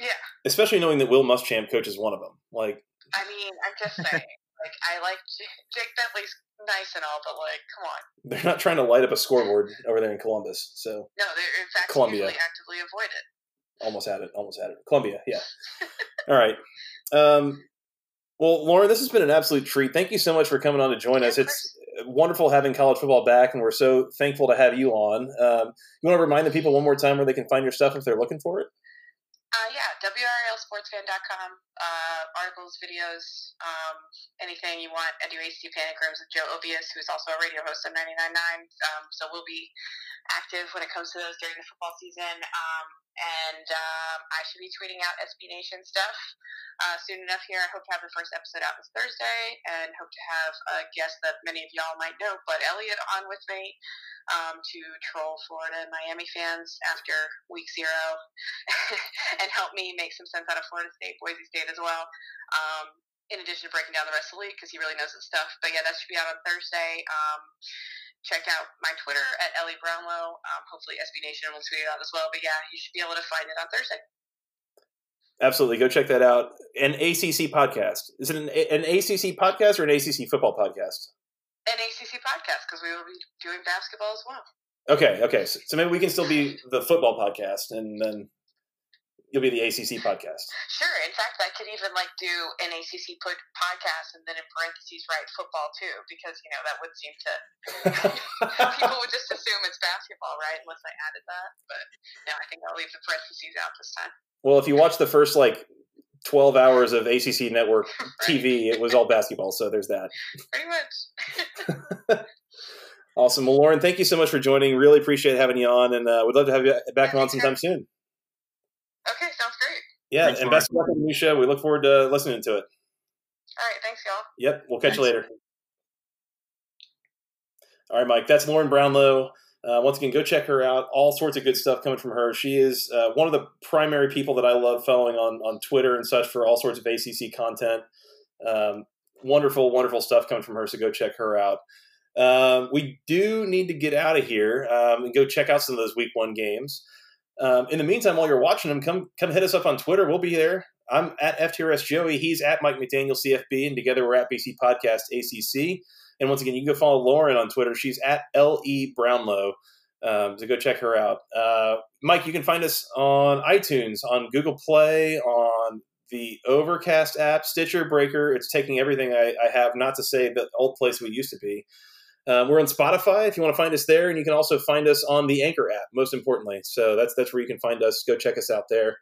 Yeah. Especially knowing that Will Muschamp coaches one of them. Like. I mean, I'm just saying. like I like Jake Bentley's nice and all, but like, come on. They're not trying to light up a scoreboard over there in Columbus. So. No, they're in fact Columbia. actively avoid it. Almost had it. Almost had it. Columbia. Yeah. all right. Um, well, Lauren, this has been an absolute treat. Thank you so much for coming on to join us. It's wonderful having college football back, and we're so thankful to have you on. Um, you want to remind the people one more time where they can find your stuff if they're looking for it? Uh, yeah, WRALSportsFan.com. Uh, articles, videos, um, anything you want. I do AC Panigrams with Joe Ovies, who's also a radio host on 99.9. Um, so we'll be active when it comes to those during the football season. Um, and um, I should be tweeting out SB Nation stuff uh, soon enough here. I hope to have the first episode out this Thursday and hope to have a guest that many of y'all might know, but Elliot on with me um, to troll Florida and Miami fans after week zero and help me make some sense out of Florida State, Boise State as well. Um, in addition to breaking down the rest of the league because he really knows his stuff. But yeah, that should be out on Thursday. Um, check out my Twitter at LE Brownlow. Um, hopefully, SB Nation will tweet it out as well. But yeah, you should be able to find it on Thursday. Absolutely, go check that out. An ACC podcast. Is it an, an ACC podcast or an ACC football podcast? An ACC podcast because we will be doing basketball as well. Okay, okay. So, so, maybe we can still be the football podcast, and then you'll be the ACC podcast. Sure. In fact, I could even like do an ACC put podcast and then in parentheses write football too, because you know that would seem to people would just assume it's basketball, right? Unless I added that. But no, I think I'll leave the parentheses out this time. Well, if you watch the first like 12 hours of ACC network TV, it was all basketball. So there's that. Pretty much. awesome. Well, Lauren, thank you so much for joining. Really appreciate having you on, and uh, we'd love to have you back on sometime soon. Okay, sounds great. Yeah, thanks, and best of luck on the new show. We look forward to listening to it. All right, thanks, y'all. Yep, we'll catch thanks. you later. All right, Mike. That's Lauren Brownlow. Uh, once again, go check her out. All sorts of good stuff coming from her. She is uh, one of the primary people that I love following on on Twitter and such for all sorts of ACC content. Um, wonderful, wonderful stuff coming from her. So go check her out. Um, we do need to get out of here um, and go check out some of those Week One games. Um, in the meantime, while you're watching them, come come hit us up on Twitter. We'll be there. I'm at FTRS Joey. He's at Mike McDaniel CFB, and together we're at BC Podcast ACC. And once again, you can go follow Lauren on Twitter. She's at LE Brownlow. Um, so go check her out. Uh, Mike, you can find us on iTunes, on Google Play, on the Overcast app, Stitcher, Breaker. It's taking everything I, I have, not to say the old place we used to be. Um, we're on Spotify if you want to find us there, and you can also find us on the Anchor app. Most importantly, so that's that's where you can find us. Go check us out there.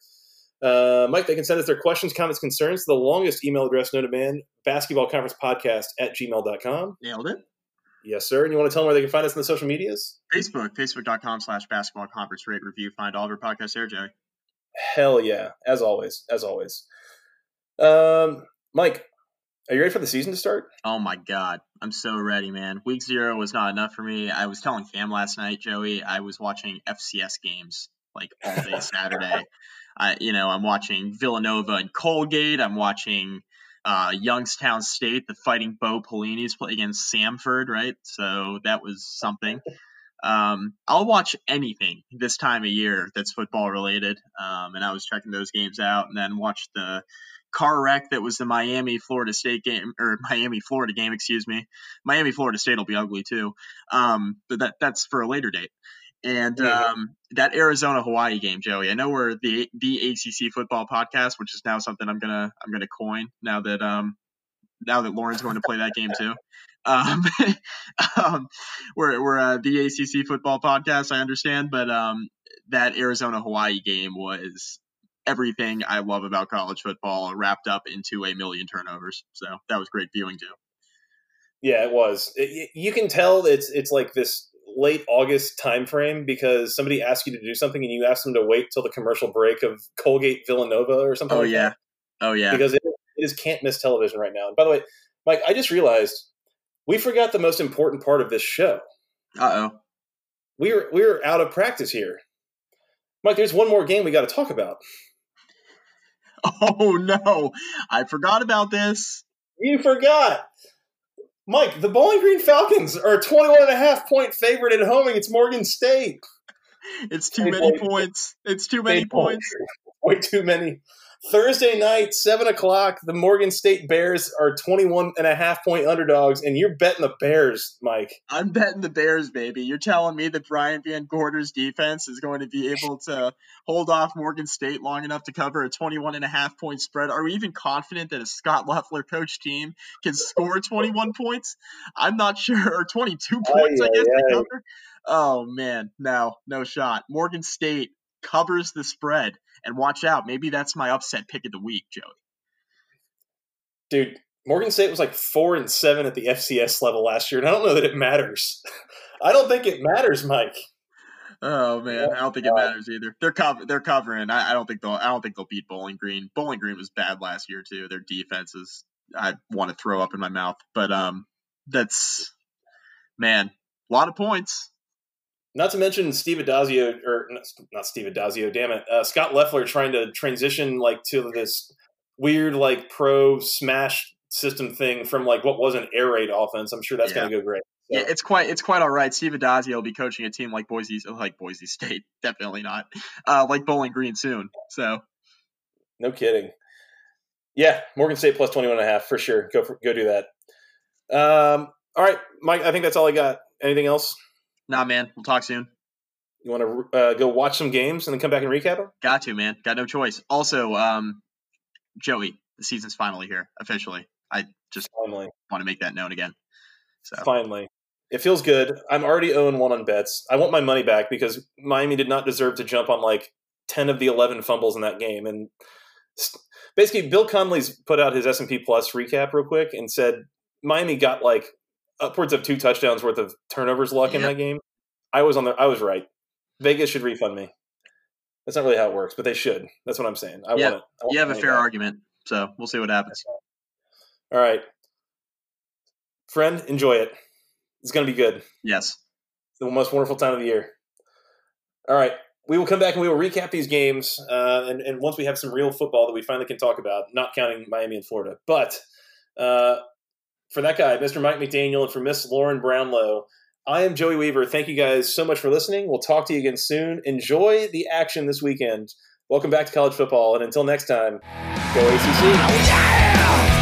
Uh, Mike, they can send us their questions, comments, concerns to the longest email address known to man, basketball conference podcast at gmail.com. Nailed it. Yes, sir. And you want to tell them where they can find us in the social medias? Facebook, facebook.com slash basketball conference rate review. Find all of our podcasts there, Joey. Hell yeah. As always. As always. Um, Mike, are you ready for the season to start? Oh my god, I'm so ready, man. Week zero was not enough for me. I was telling Cam last night, Joey, I was watching FCS games like all day Saturday. I, you know, I'm watching Villanova and Colgate. I'm watching uh, Youngstown State, the Fighting Bo Pelini's play against Samford, right? So that was something. Um, I'll watch anything this time of year that's football related. Um, and I was checking those games out, and then watched the car wreck that was the Miami Florida State game or Miami Florida game, excuse me. Miami Florida State will be ugly too, um, but that that's for a later date. And um, that Arizona Hawaii game, Joey. I know we're the the ACC football podcast, which is now something I'm gonna I'm gonna coin now that um now that Lauren's going to play that game too. Um, um, we're we're uh, the ACC football podcast, I understand, but um, that Arizona Hawaii game was everything I love about college football wrapped up into a million turnovers. So that was great viewing too. Yeah, it was. It, you can tell it's it's like this late August timeframe because somebody asked you to do something and you asked them to wait till the commercial break of Colgate Villanova or something. Oh like yeah, that. oh yeah. Because it, it is can't miss television right now. And by the way, Mike, I just realized we forgot the most important part of this show. Uh oh. We are we are out of practice here. Mike, there's one more game we got to talk about. Oh no, I forgot about this. You forgot. Mike, the Bowling Green Falcons are a 21 and a half point favorite at home against Morgan State. It's too many points. It's too many points. Way too many. Thursday night, 7 o'clock, the Morgan State Bears are 21 and a half point underdogs, and you're betting the Bears, Mike. I'm betting the Bears, baby. You're telling me that Brian Van Gorder's defense is going to be able to hold off Morgan State long enough to cover a 21 and a half point spread? Are we even confident that a Scott Loeffler coach team can score 21 points? I'm not sure. Or 22 points, I guess, to cover. Oh, man. No, no shot. Morgan State covers the spread. And watch out, maybe that's my upset pick of the week, Joey. Dude, Morgan State was like four and seven at the FCS level last year, and I don't know that it matters. I don't think it matters, Mike. Oh man, I don't think it matters either. They're cover they're covering. I, I, don't think they'll I don't think they'll beat Bowling Green. Bowling Green was bad last year too. Their defense is I want to throw up in my mouth. But um that's man, a lot of points. Not to mention Steve Addazio, or not Steve Addazio, damn it, uh, Scott Loeffler trying to transition like to this weird like pro smash system thing from like what was an air raid offense. I'm sure that's yeah. going to go great. So. Yeah, it's quite it's quite all right. Steve Addazio will be coaching a team like Boise, like Boise State, definitely not, uh, like Bowling Green soon. So, no kidding. Yeah, Morgan State plus 21 and a half for sure. Go for, go do that. Um, all right, Mike. I think that's all I got. Anything else? Nah, man. We'll talk soon. You want to uh, go watch some games and then come back and recap them? Got to, man. Got no choice. Also, um, Joey, the season's finally here officially. I just finally want to make that known again. So finally, it feels good. I'm already owing one on bets. I want my money back because Miami did not deserve to jump on like ten of the eleven fumbles in that game. And basically, Bill Connelly's put out his S and P Plus recap real quick and said Miami got like upwards of two touchdowns worth of turnovers luck yep. in that game. I was on the. I was right. Vegas should refund me. That's not really how it works, but they should. That's what I'm saying. I yeah, want it. Want you have a fair back. argument, so we'll see what happens. All right, friend, enjoy it. It's going to be good. Yes, the most wonderful time of the year. All right, we will come back and we will recap these games, uh, and, and once we have some real football that we finally can talk about, not counting Miami and Florida, but uh, for that guy, Mr. Mike McDaniel, and for Miss Lauren Brownlow. I am Joey Weaver. Thank you guys so much for listening. We'll talk to you again soon. Enjoy the action this weekend. Welcome back to college football, and until next time, go ACC.